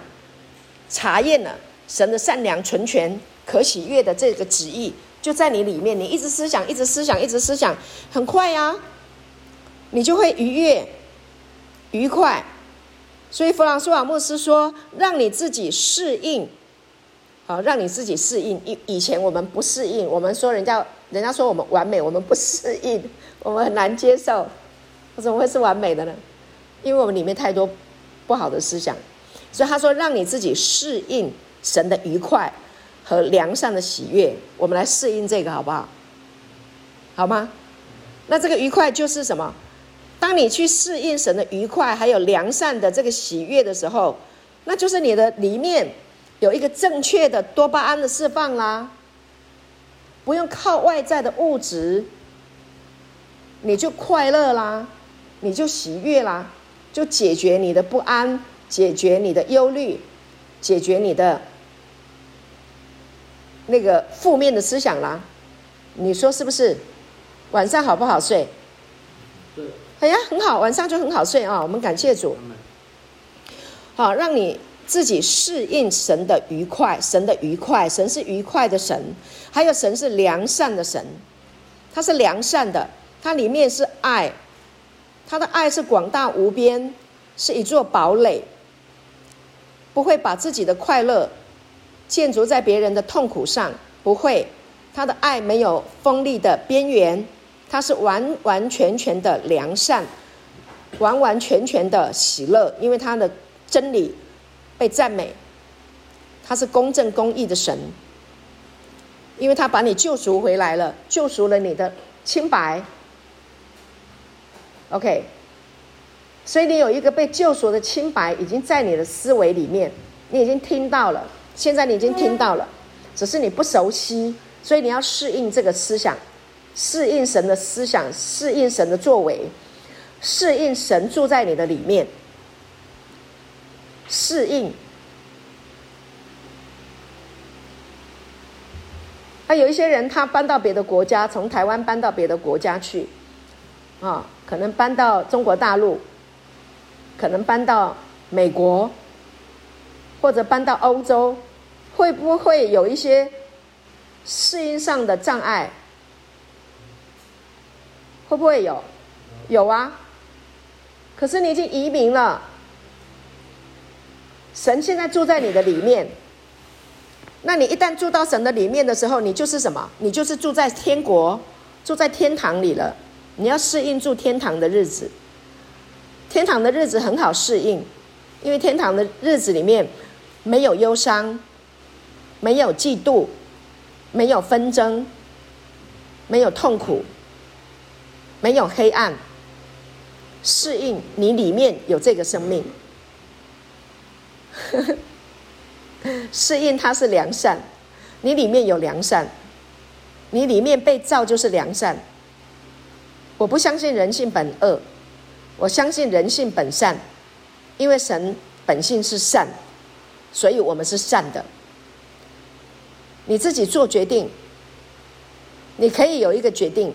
查验了神的善良、纯全、可喜悦的这个旨意，就在你里面。你一直思想，一直思想，一直思想，很快呀，你就会愉悦、愉快。所以弗朗索瓦牧师说：“让你自己适应，好，让你自己适应。以以前我们不适应，我们说人家，人家说我们完美，我们不适应，我们很难接受。”我怎么会是完美的呢？因为我们里面太多不好的思想，所以他说，让你自己适应神的愉快和良善的喜悦。我们来适应这个好不好？好吗？那这个愉快就是什么？当你去适应神的愉快还有良善的这个喜悦的时候，那就是你的里面有一个正确的多巴胺的释放啦，不用靠外在的物质，你就快乐啦。你就喜悦啦，就解决你的不安，解决你的忧虑，解决你的那个负面的思想啦。你说是不是？晚上好不好睡？对。哎呀，很好，晚上就很好睡啊。我们感谢主。好，让你自己适应神的愉快，神的愉快，神是愉快的神，还有神是良善的神，他是良善的，它里面是爱。他的爱是广大无边，是一座堡垒，不会把自己的快乐建筑在别人的痛苦上，不会。他的爱没有锋利的边缘，他是完完全全的良善，完完全全的喜乐，因为他的真理被赞美。他是公正公义的神，因为他把你救赎回来了，救赎了你的清白。OK，所以你有一个被救赎的清白，已经在你的思维里面，你已经听到了。现在你已经听到了，只是你不熟悉，所以你要适应这个思想，适应神的思想，适应神的作为，适应神住在你的里面，适应。那有一些人，他搬到别的国家，从台湾搬到别的国家去，啊。可能搬到中国大陆，可能搬到美国，或者搬到欧洲，会不会有一些适应上的障碍？会不会有？有啊。可是你已经移民了，神现在住在你的里面。那你一旦住到神的里面的时候，你就是什么？你就是住在天国，住在天堂里了。你要适应住天堂的日子，天堂的日子很好适应，因为天堂的日子里面没有忧伤，没有嫉妒，没有纷争，没有痛苦，没有黑暗。适应你里面有这个生命，适应它是良善，你里面有良善，你里面被造就是良善。我不相信人性本恶，我相信人性本善，因为神本性是善，所以我们是善的。你自己做决定，你可以有一个决定，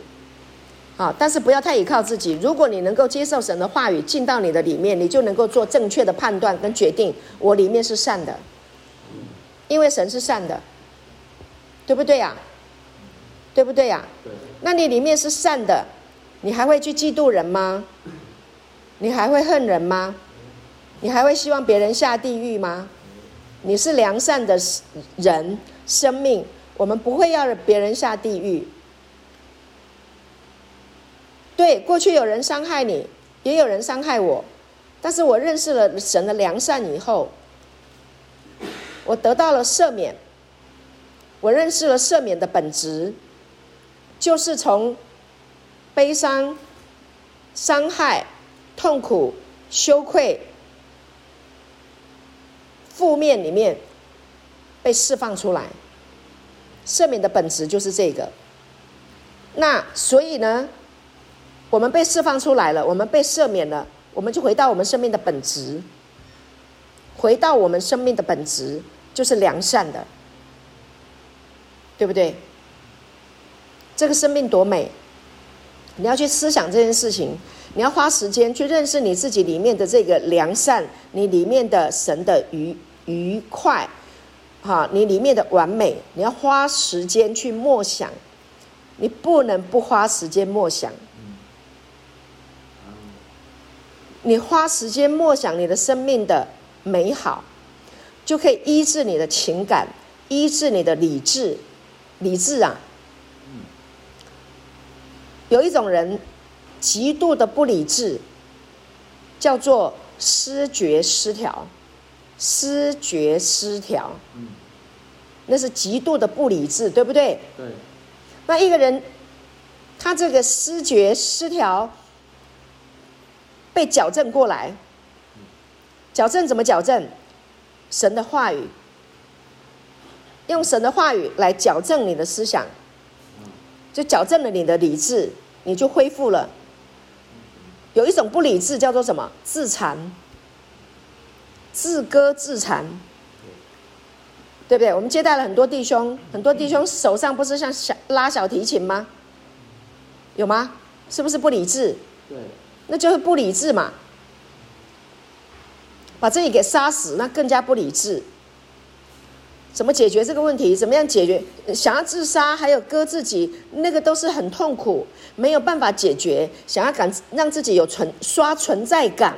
啊，但是不要太依靠自己。如果你能够接受神的话语进到你的里面，你就能够做正确的判断跟决定。我里面是善的，因为神是善的，对不对呀？对不对呀？那你里面是善的。你还会去嫉妒人吗？你还会恨人吗？你还会希望别人下地狱吗？你是良善的人，生命，我们不会要别人下地狱。对，过去有人伤害你，也有人伤害我，但是我认识了神的良善以后，我得到了赦免。我认识了赦免的本质，就是从。悲伤、伤害、痛苦、羞愧，负面里面被释放出来。赦免的本质就是这个。那所以呢，我们被释放出来了，我们被赦免了，我们就回到我们生命的本质，回到我们生命的本质就是良善的，对不对？这个生命多美！你要去思想这件事情，你要花时间去认识你自己里面的这个良善，你里面的神的愉愉快，哈，你里面的完美，你要花时间去默想，你不能不花时间默想。你花时间默想你的生命的美好，就可以医治你的情感，医治你的理智，理智啊。有一种人极度的不理智，叫做失觉失调，失觉失调，那是极度的不理智，对不对？对。那一个人，他这个失觉失调被矫正过来，矫正怎么矫正？神的话语，用神的话语来矫正你的思想。就矫正了你的理智，你就恢复了。有一种不理智叫做什么？自残，自割自残，对不对？我们接待了很多弟兄，很多弟兄手上不是像小拉小提琴吗？有吗？是不是不理智？对，那就是不理智嘛。把自己给杀死，那更加不理智。怎么解决这个问题？怎么样解决？想要自杀，还有割自己，那个都是很痛苦，没有办法解决。想要感让自己有存刷存在感，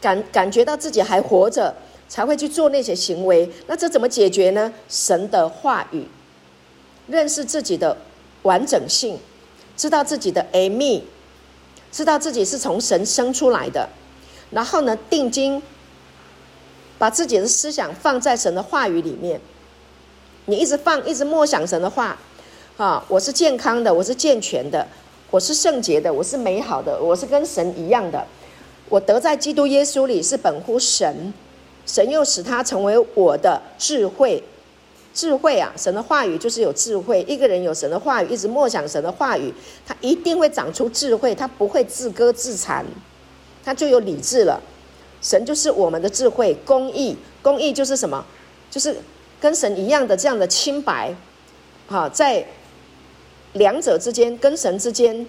感感觉到自己还活着，才会去做那些行为。那这怎么解决呢？神的话语，认识自己的完整性，知道自己的 Amy，知道自己是从神生出来的，然后呢，定睛。把自己的思想放在神的话语里面，你一直放，一直默想神的话，啊，我是健康的，我是健全的，我是圣洁的，我是美好的，我是跟神一样的，我得在基督耶稣里是本乎神，神又使他成为我的智慧，智慧啊，神的话语就是有智慧，一个人有神的话语，一直默想神的话语，他一定会长出智慧，他不会自割自残，他就有理智了。神就是我们的智慧，公义，公义就是什么？就是跟神一样的这样的清白，好，在两者之间，跟神之间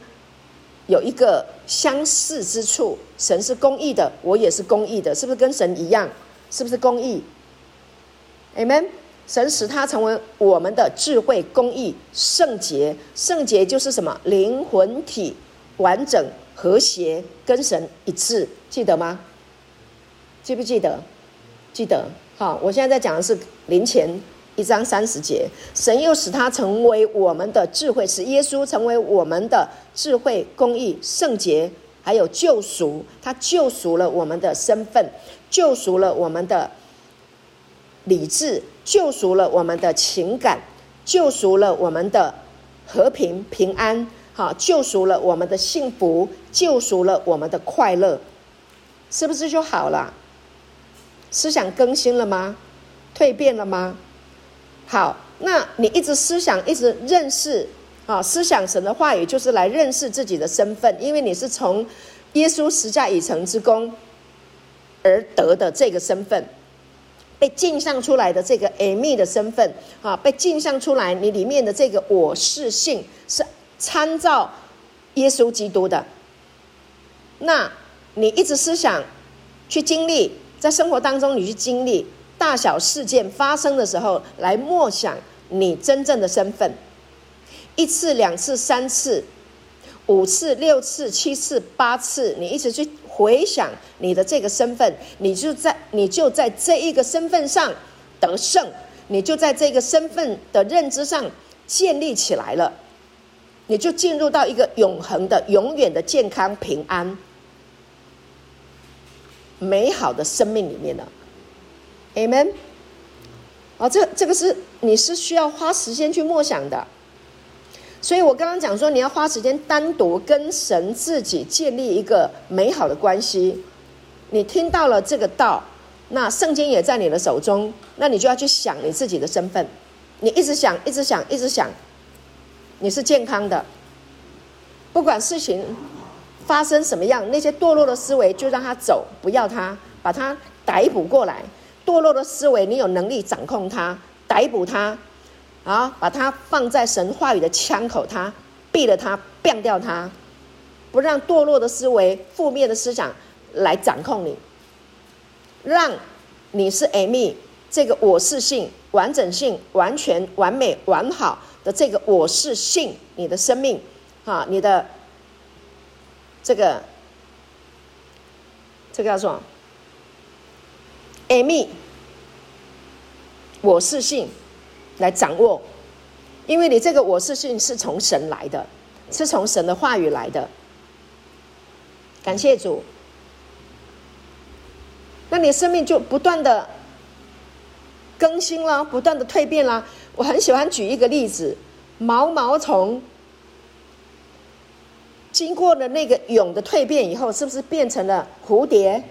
有一个相似之处。神是公义的，我也是公义的，是不是跟神一样？是不是公义？Amen。神使他成为我们的智慧、公义、圣洁。圣洁就是什么？灵魂体完整、和谐，跟神一致，记得吗？记不记得？记得。好，我现在在讲的是林前一章三十节。神又使他成为我们的智慧，使耶稣成为我们的智慧、公义、圣洁，还有救赎。他救赎了我们的身份，救赎了我们的理智，救赎了我们的情感，救赎了我们的和平平安。好，救赎了我们的幸福，救赎了我们的快乐，是不是就好了？思想更新了吗？蜕变了吗？好，那你一直思想，一直认识啊，思想神的话语，就是来认识自己的身份，因为你是从耶稣十架已成之功而得的这个身份，被镜像出来的这个 Amy 的身份啊，被镜像出来，你里面的这个我是性是参照耶稣基督的。那你一直思想，去经历。在生活当中，你去经历大小事件发生的时候，来默想你真正的身份。一次、两次、三次、五次、六次、七次、八次，你一直去回想你的这个身份，你就在你就在这一个身份上得胜，你就在这个身份的认知上建立起来了，你就进入到一个永恒的、永远的健康平安。美好的生命里面了，Amen。哦，这这个是你是需要花时间去默想的，所以我刚刚讲说，你要花时间单独跟神自己建立一个美好的关系。你听到了这个道，那圣经也在你的手中，那你就要去想你自己的身份。你一直想，一直想，一直想，你是健康的。不管事情发生什么样，那些堕落的思维就让它走，不要它，把它逮捕过来。堕落的思维，你有能力掌控它，逮捕它，啊，把它放在神话语的枪口，它毙了它，毙掉它，不让堕落的思维、负面的思想来掌控你。让你是 Amy 这个我是性完整性完全完美完好的这个我是性，你的生命，啊，你的这个这个叫做 Amy 我是性来掌握，因为你这个我是性是从神来的，是从神的话语来的。感谢主。那你生命就不断的更新了，不断的蜕变了。我很喜欢举一个例子：毛毛虫经过了那个蛹的蜕变以后，是不是变成了蝴蝶？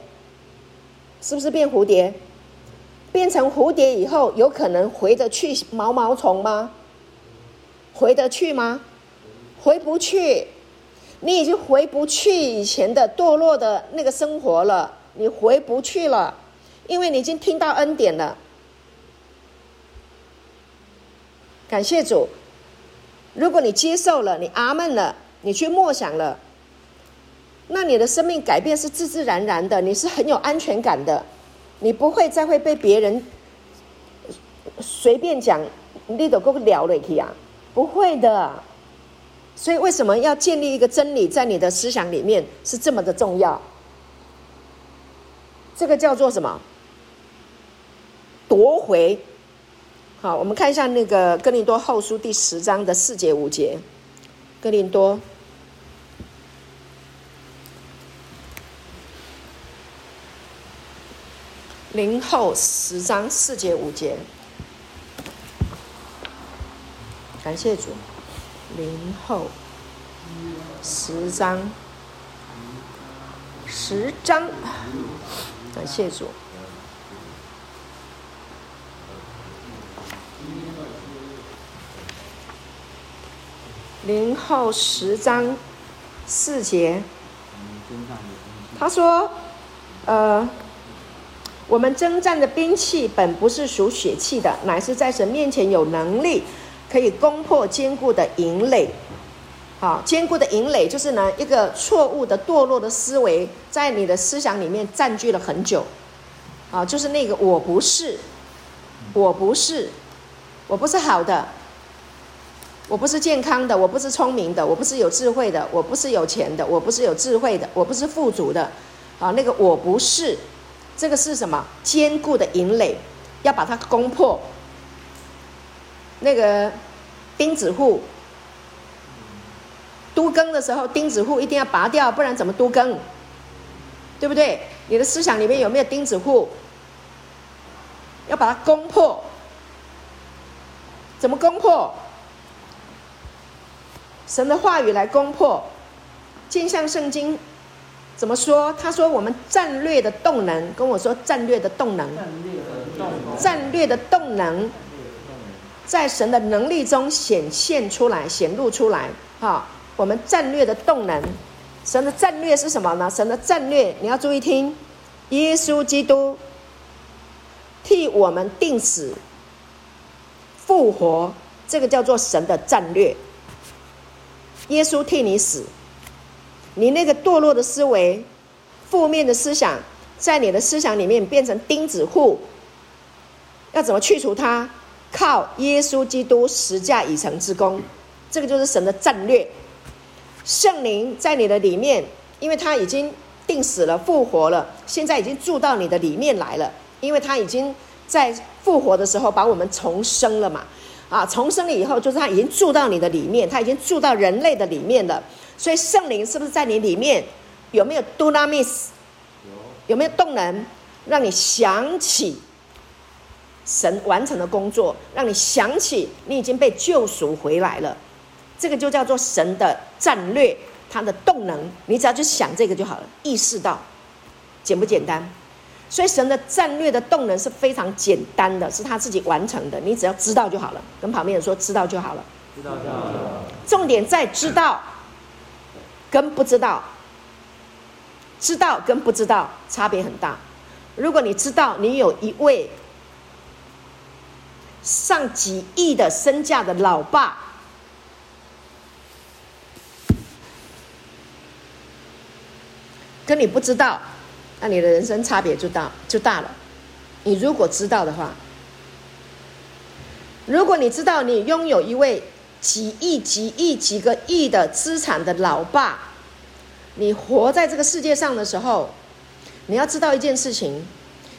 是不是变蝴蝶？变成蝴蝶以后，有可能回得去毛毛虫吗？回得去吗？回不去。你已经回不去以前的堕落的那个生活了。你回不去了，因为你已经听到恩典了。感谢主，如果你接受了，你阿门了，你去默想了，那你的生命改变是自自然然的，你是很有安全感的，你不会再会被别人随便讲你都够了了去啊，不会的。所以为什么要建立一个真理在你的思想里面是这么的重要？这个叫做什么？夺回。好，我们看一下那个哥林多后书第十章的四节五节。哥林多零后十章四节五节。感谢主。零后十章十章。感谢主。零后十章四节，他说：“呃，我们征战的兵器本不是属血气的，乃是在神面前有能力，可以攻破坚固的营垒。”好，坚固的营垒就是呢，一个错误的堕落的思维，在你的思想里面占据了很久，啊，就是那个我不是，我不是，我不是好的，我不是健康的，我不是聪明的，我不是有智慧的，我不是有钱的，我不是有智慧的，我不是富足的，啊，那个我不是，这个是什么？坚固的营垒，要把它攻破。那个钉子户。都更的时候，钉子户一定要拔掉，不然怎么都更？对不对？你的思想里面有没有钉子户？要把它攻破。怎么攻破？神的话语来攻破。镜像圣经怎么说？他说：“我们战略的动能，跟我说战略的动能，战略的动能，在神的能力中显现出来，显露出来，哈。”我们战略的动能，神的战略是什么呢？神的战略，你要注意听，耶稣基督替我们定死、复活，这个叫做神的战略。耶稣替你死，你那个堕落的思维、负面的思想，在你的思想里面变成钉子户，要怎么去除它？靠耶稣基督十架已成之功，这个就是神的战略。圣灵在你的里面，因为他已经钉死了、复活了，现在已经住到你的里面来了。因为他已经在复活的时候把我们重生了嘛，啊，重生了以后就是他已经住到你的里面，他已经住到人类的里面了。所以圣灵是不是在你里面？有没有 dunamis？有没有动能，让你想起神完成的工作，让你想起你已经被救赎回来了？这个就叫做神的战略，它的动能，你只要去想这个就好了，意识到，简不简单？所以神的战略的动能是非常简单的，是他自己完成的，你只要知道就好了。跟旁边人说，知道就好了。知道就好了。重点在知道 跟不知道，知道跟不知道差别很大。如果你知道你有一位上几亿的身价的老爸，跟你不知道，那你的人生差别就大就大了。你如果知道的话，如果你知道你拥有一位几亿、几亿、几个亿的资产的老爸，你活在这个世界上的时候，你要知道一件事情，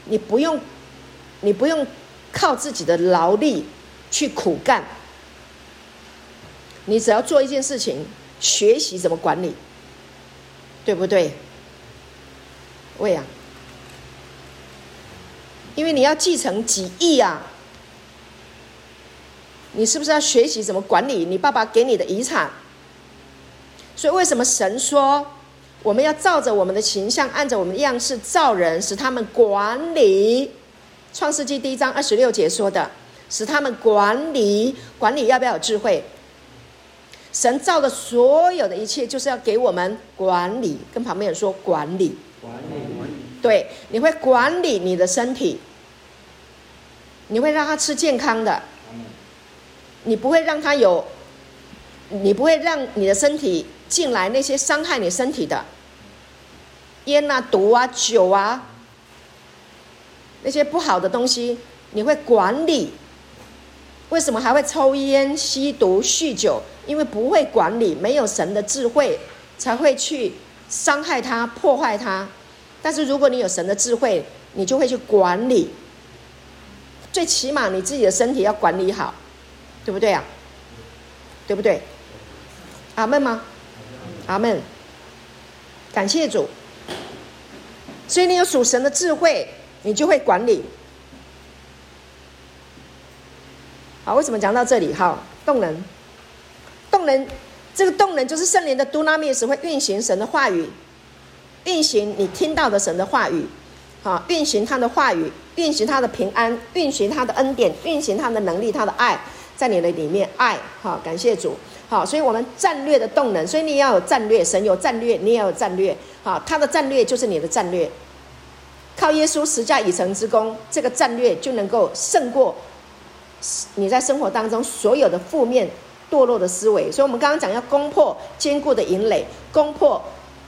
你不用，你不用靠自己的劳力去苦干，你只要做一件事情，学习怎么管理，对不对？为啊，因为你要继承几亿啊，你是不是要学习怎么管理你爸爸给你的遗产？所以为什么神说我们要照着我们的形象，按着我们的样式造人，使他们管理？创世纪第一章二十六节说的，使他们管理，管理要不要有智慧？神造的所有的一切，就是要给我们管理。跟旁边人说管理。管理，对，你会管理你的身体，你会让他吃健康的，你不会让他有，你不会让你的身体进来那些伤害你身体的烟啊、毒啊、酒啊，那些不好的东西，你会管理。为什么还会抽烟、吸毒、酗酒？因为不会管理，没有神的智慧，才会去。伤害他，破坏他，但是如果你有神的智慧，你就会去管理。最起码你自己的身体要管理好，对不对啊？对不对？阿门吗？阿门。感谢主。所以你有属神的智慧，你就会管理。好，为什么讲到这里？哈，动能，动能。这个动能就是圣灵的 Dunamis 会运行神的话语，运行你听到的神的话语，好，运行他的话语，运行他的平安，运行他的恩典，运行他的能力，他的爱在你的里面，爱，好，感谢主，好，所以我们战略的动能，所以你要有战略，神有战略，你也要有战略，好，他的战略就是你的战略，靠耶稣十架已成之功，这个战略就能够胜过你在生活当中所有的负面。堕落的思维，所以我们刚刚讲要攻破坚固的营垒，攻破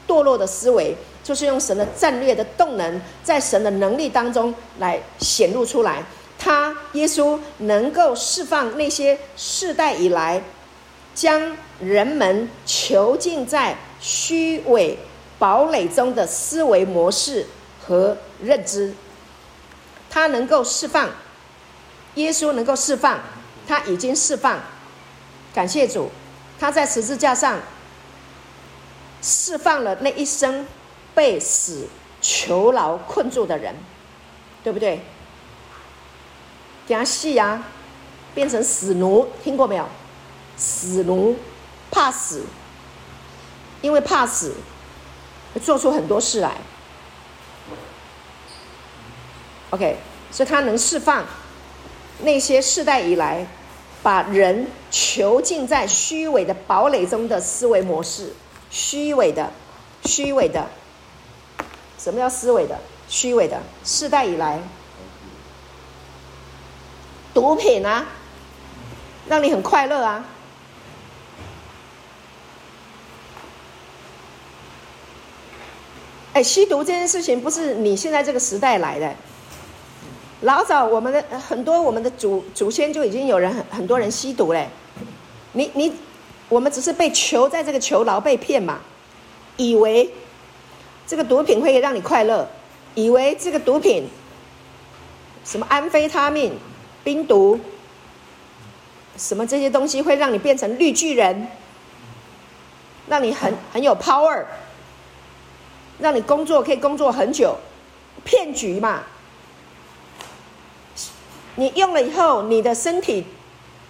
堕落的思维，就是用神的战略的动能，在神的能力当中来显露出来。他耶稣能够释放那些世代以来将人们囚禁在虚伪堡垒中的思维模式和认知。他能够释放，耶稣能够释放，他已经释放。感谢主，他在十字架上释放了那一生被死囚牢困住的人，对不对？给他戏啊，变成死奴，听过没有？死奴怕死，因为怕死，做出很多事来。OK，所以他能释放那些世代以来。把人囚禁在虚伪的堡垒中的思维模式，虚伪的，虚伪的，什么叫思维的？虚伪的，世代以来，毒品啊，让你很快乐啊。哎，吸毒这件事情不是你现在这个时代来的。老早我们的很多我们的祖祖先就已经有人很很多人吸毒嘞，你你我们只是被囚在这个囚牢被骗嘛，以为这个毒品会让你快乐，以为这个毒品什么安非他命、冰毒，什么这些东西会让你变成绿巨人，让你很很有 power，让你工作可以工作很久，骗局嘛。你用了以后，你的身体、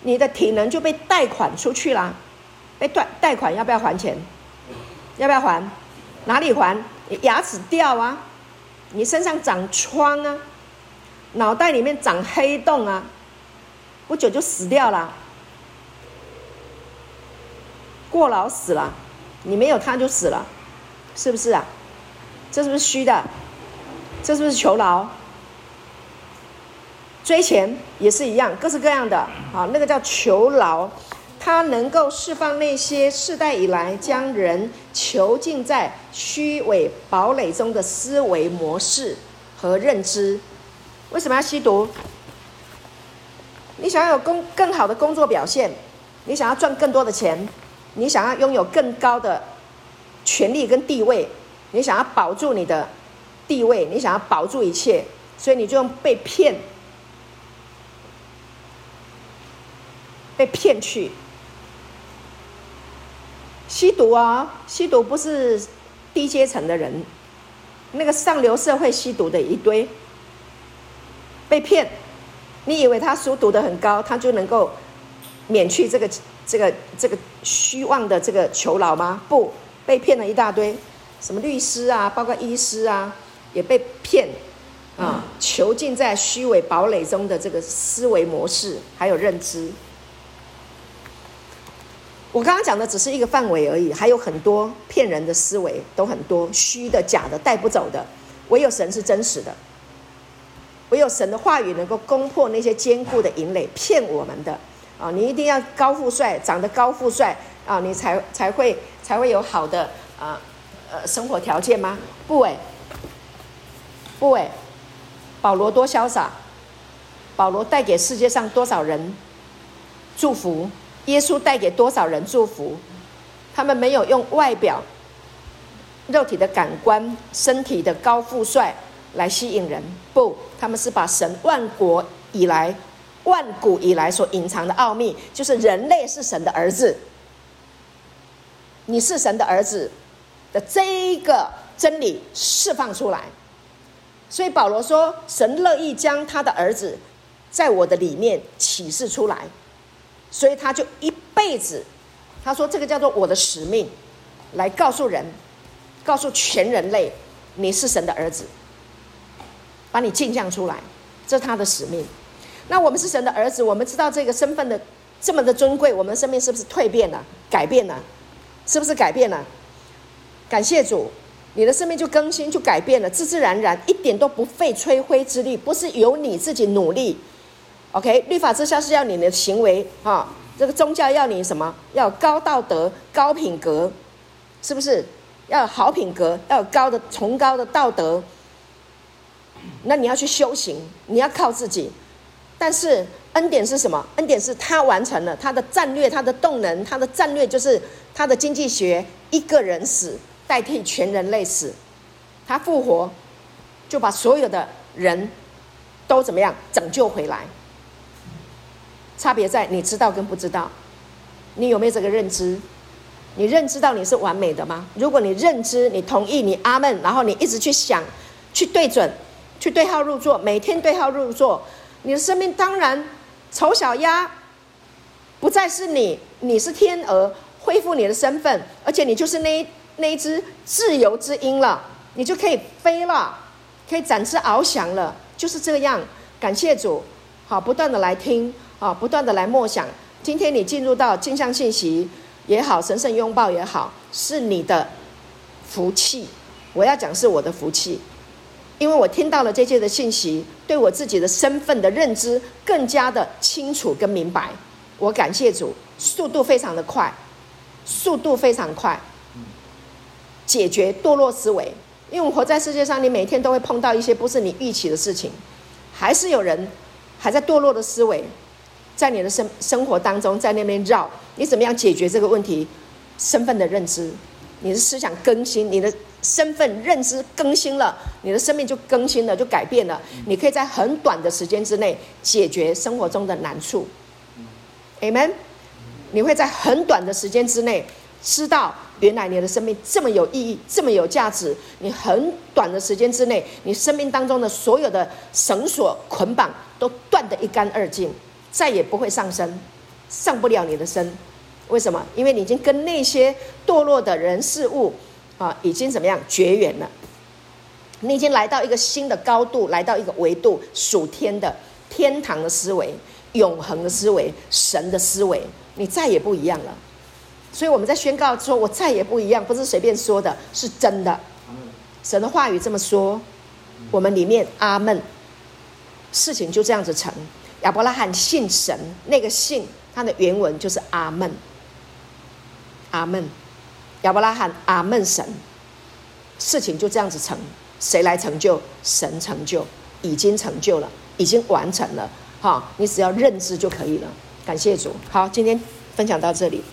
你的体能就被贷款出去了。被贷贷款要不要还钱？要不要还？哪里还？你牙齿掉啊，你身上长疮啊，脑袋里面长黑洞啊，不久就死掉了，过劳死了，你没有他就死了，是不是啊？这是不是虚的？这是不是求劳？追钱也是一样，各式各样的啊，那个叫囚牢，它能够释放那些世代以来将人囚禁在虚伪堡垒中的思维模式和认知。为什么要吸毒？你想要有工更好的工作表现，你想要赚更多的钱，你想要拥有更高的权力跟地位，你想要保住你的地位，你想要保住一切，所以你就用被骗。被骗去吸毒啊、吸毒不是低阶层的人，那个上流社会吸毒的一堆被骗。你以为他书读得很高，他就能够免去这个这个这个虚妄的这个囚牢吗？不，被骗了一大堆，什么律师啊，包括医师啊，也被骗啊，囚禁在虚伪堡垒中的这个思维模式还有认知。我刚刚讲的只是一个范围而已，还有很多骗人的思维，都很多虚的、假的、带不走的。唯有神是真实的，唯有神的话语能够攻破那些坚固的营垒，骗我们的啊！你一定要高富帅，长得高富帅啊，你才才会才会有好的啊呃生活条件吗？不诶，不诶，保罗多潇洒，保罗带给世界上多少人祝福。耶稣带给多少人祝福？他们没有用外表、肉体的感官、身体的高富帅来吸引人，不，他们是把神万国以来、万古以来所隐藏的奥秘，就是人类是神的儿子，你是神的儿子的这一个真理释放出来。所以保罗说，神乐意将他的儿子在我的里面启示出来。所以他就一辈子，他说这个叫做我的使命，来告诉人，告诉全人类，你是神的儿子，把你镜像出来，这是他的使命。那我们是神的儿子，我们知道这个身份的这么的尊贵，我们的生命是不是蜕变了、改变了？是不是改变了？感谢主，你的生命就更新、就改变了，自自然然，一点都不费吹灰之力，不是由你自己努力。OK，律法之下是要你的行为啊，这个宗教要你什么？要高道德、高品格，是不是？要有好品格，要有高的崇高的道德。那你要去修行，你要靠自己。但是恩典是什么？恩典是他完成了他的战略，他的动能，他的战略就是他的经济学，一个人死代替全人类死，他复活就把所有的人都怎么样拯救回来。差别在你知道跟不知道，你有没有这个认知？你认知到你是完美的吗？如果你认知，你同意，你阿门，然后你一直去想，去对准，去对号入座，每天对号入座，你的生命当然丑小鸭不再是你，你是天鹅，恢复你的身份，而且你就是那一那一只自由之鹰了，你就可以飞了，可以展翅翱翔了，就是这样。感谢主，好，不断的来听。啊，不断的来默想。今天你进入到镜像信息也好，神圣拥抱也好，是你的福气。我要讲是我的福气，因为我听到了这些的信息，对我自己的身份的认知更加的清楚跟明白。我感谢主，速度非常的快，速度非常快，解决堕落思维。因为我活在世界上，你每天都会碰到一些不是你预期的事情，还是有人还在堕落的思维。在你的生生活当中，在那边绕，你怎么样解决这个问题？身份的认知，你的思想更新，你的身份认知更新了，你的生命就更新了，就改变了。你可以在很短的时间之内解决生活中的难处。Amen。你会在很短的时间之内知道，原来你的生命这么有意义，这么有价值。你很短的时间之内，你生命当中的所有的绳索捆绑都断得一干二净。再也不会上升，上不了你的身，为什么？因为你已经跟那些堕落的人事物啊，已经怎么样绝缘了。你已经来到一个新的高度，来到一个维度，属天的天堂的思维，永恒的思维，神的思维，你再也不一样了。所以我们在宣告说：“我再也不一样”，不是随便说的，是真的。神的话语这么说，我们里面阿门，事情就这样子成。亚伯拉罕信神，那个信，它的原文就是阿门，阿门。亚伯拉罕阿门神，事情就这样子成。谁来成就？神成就，已经成就了，已经完成了。哈，你只要认知就可以了。感谢主。好，今天分享到这里。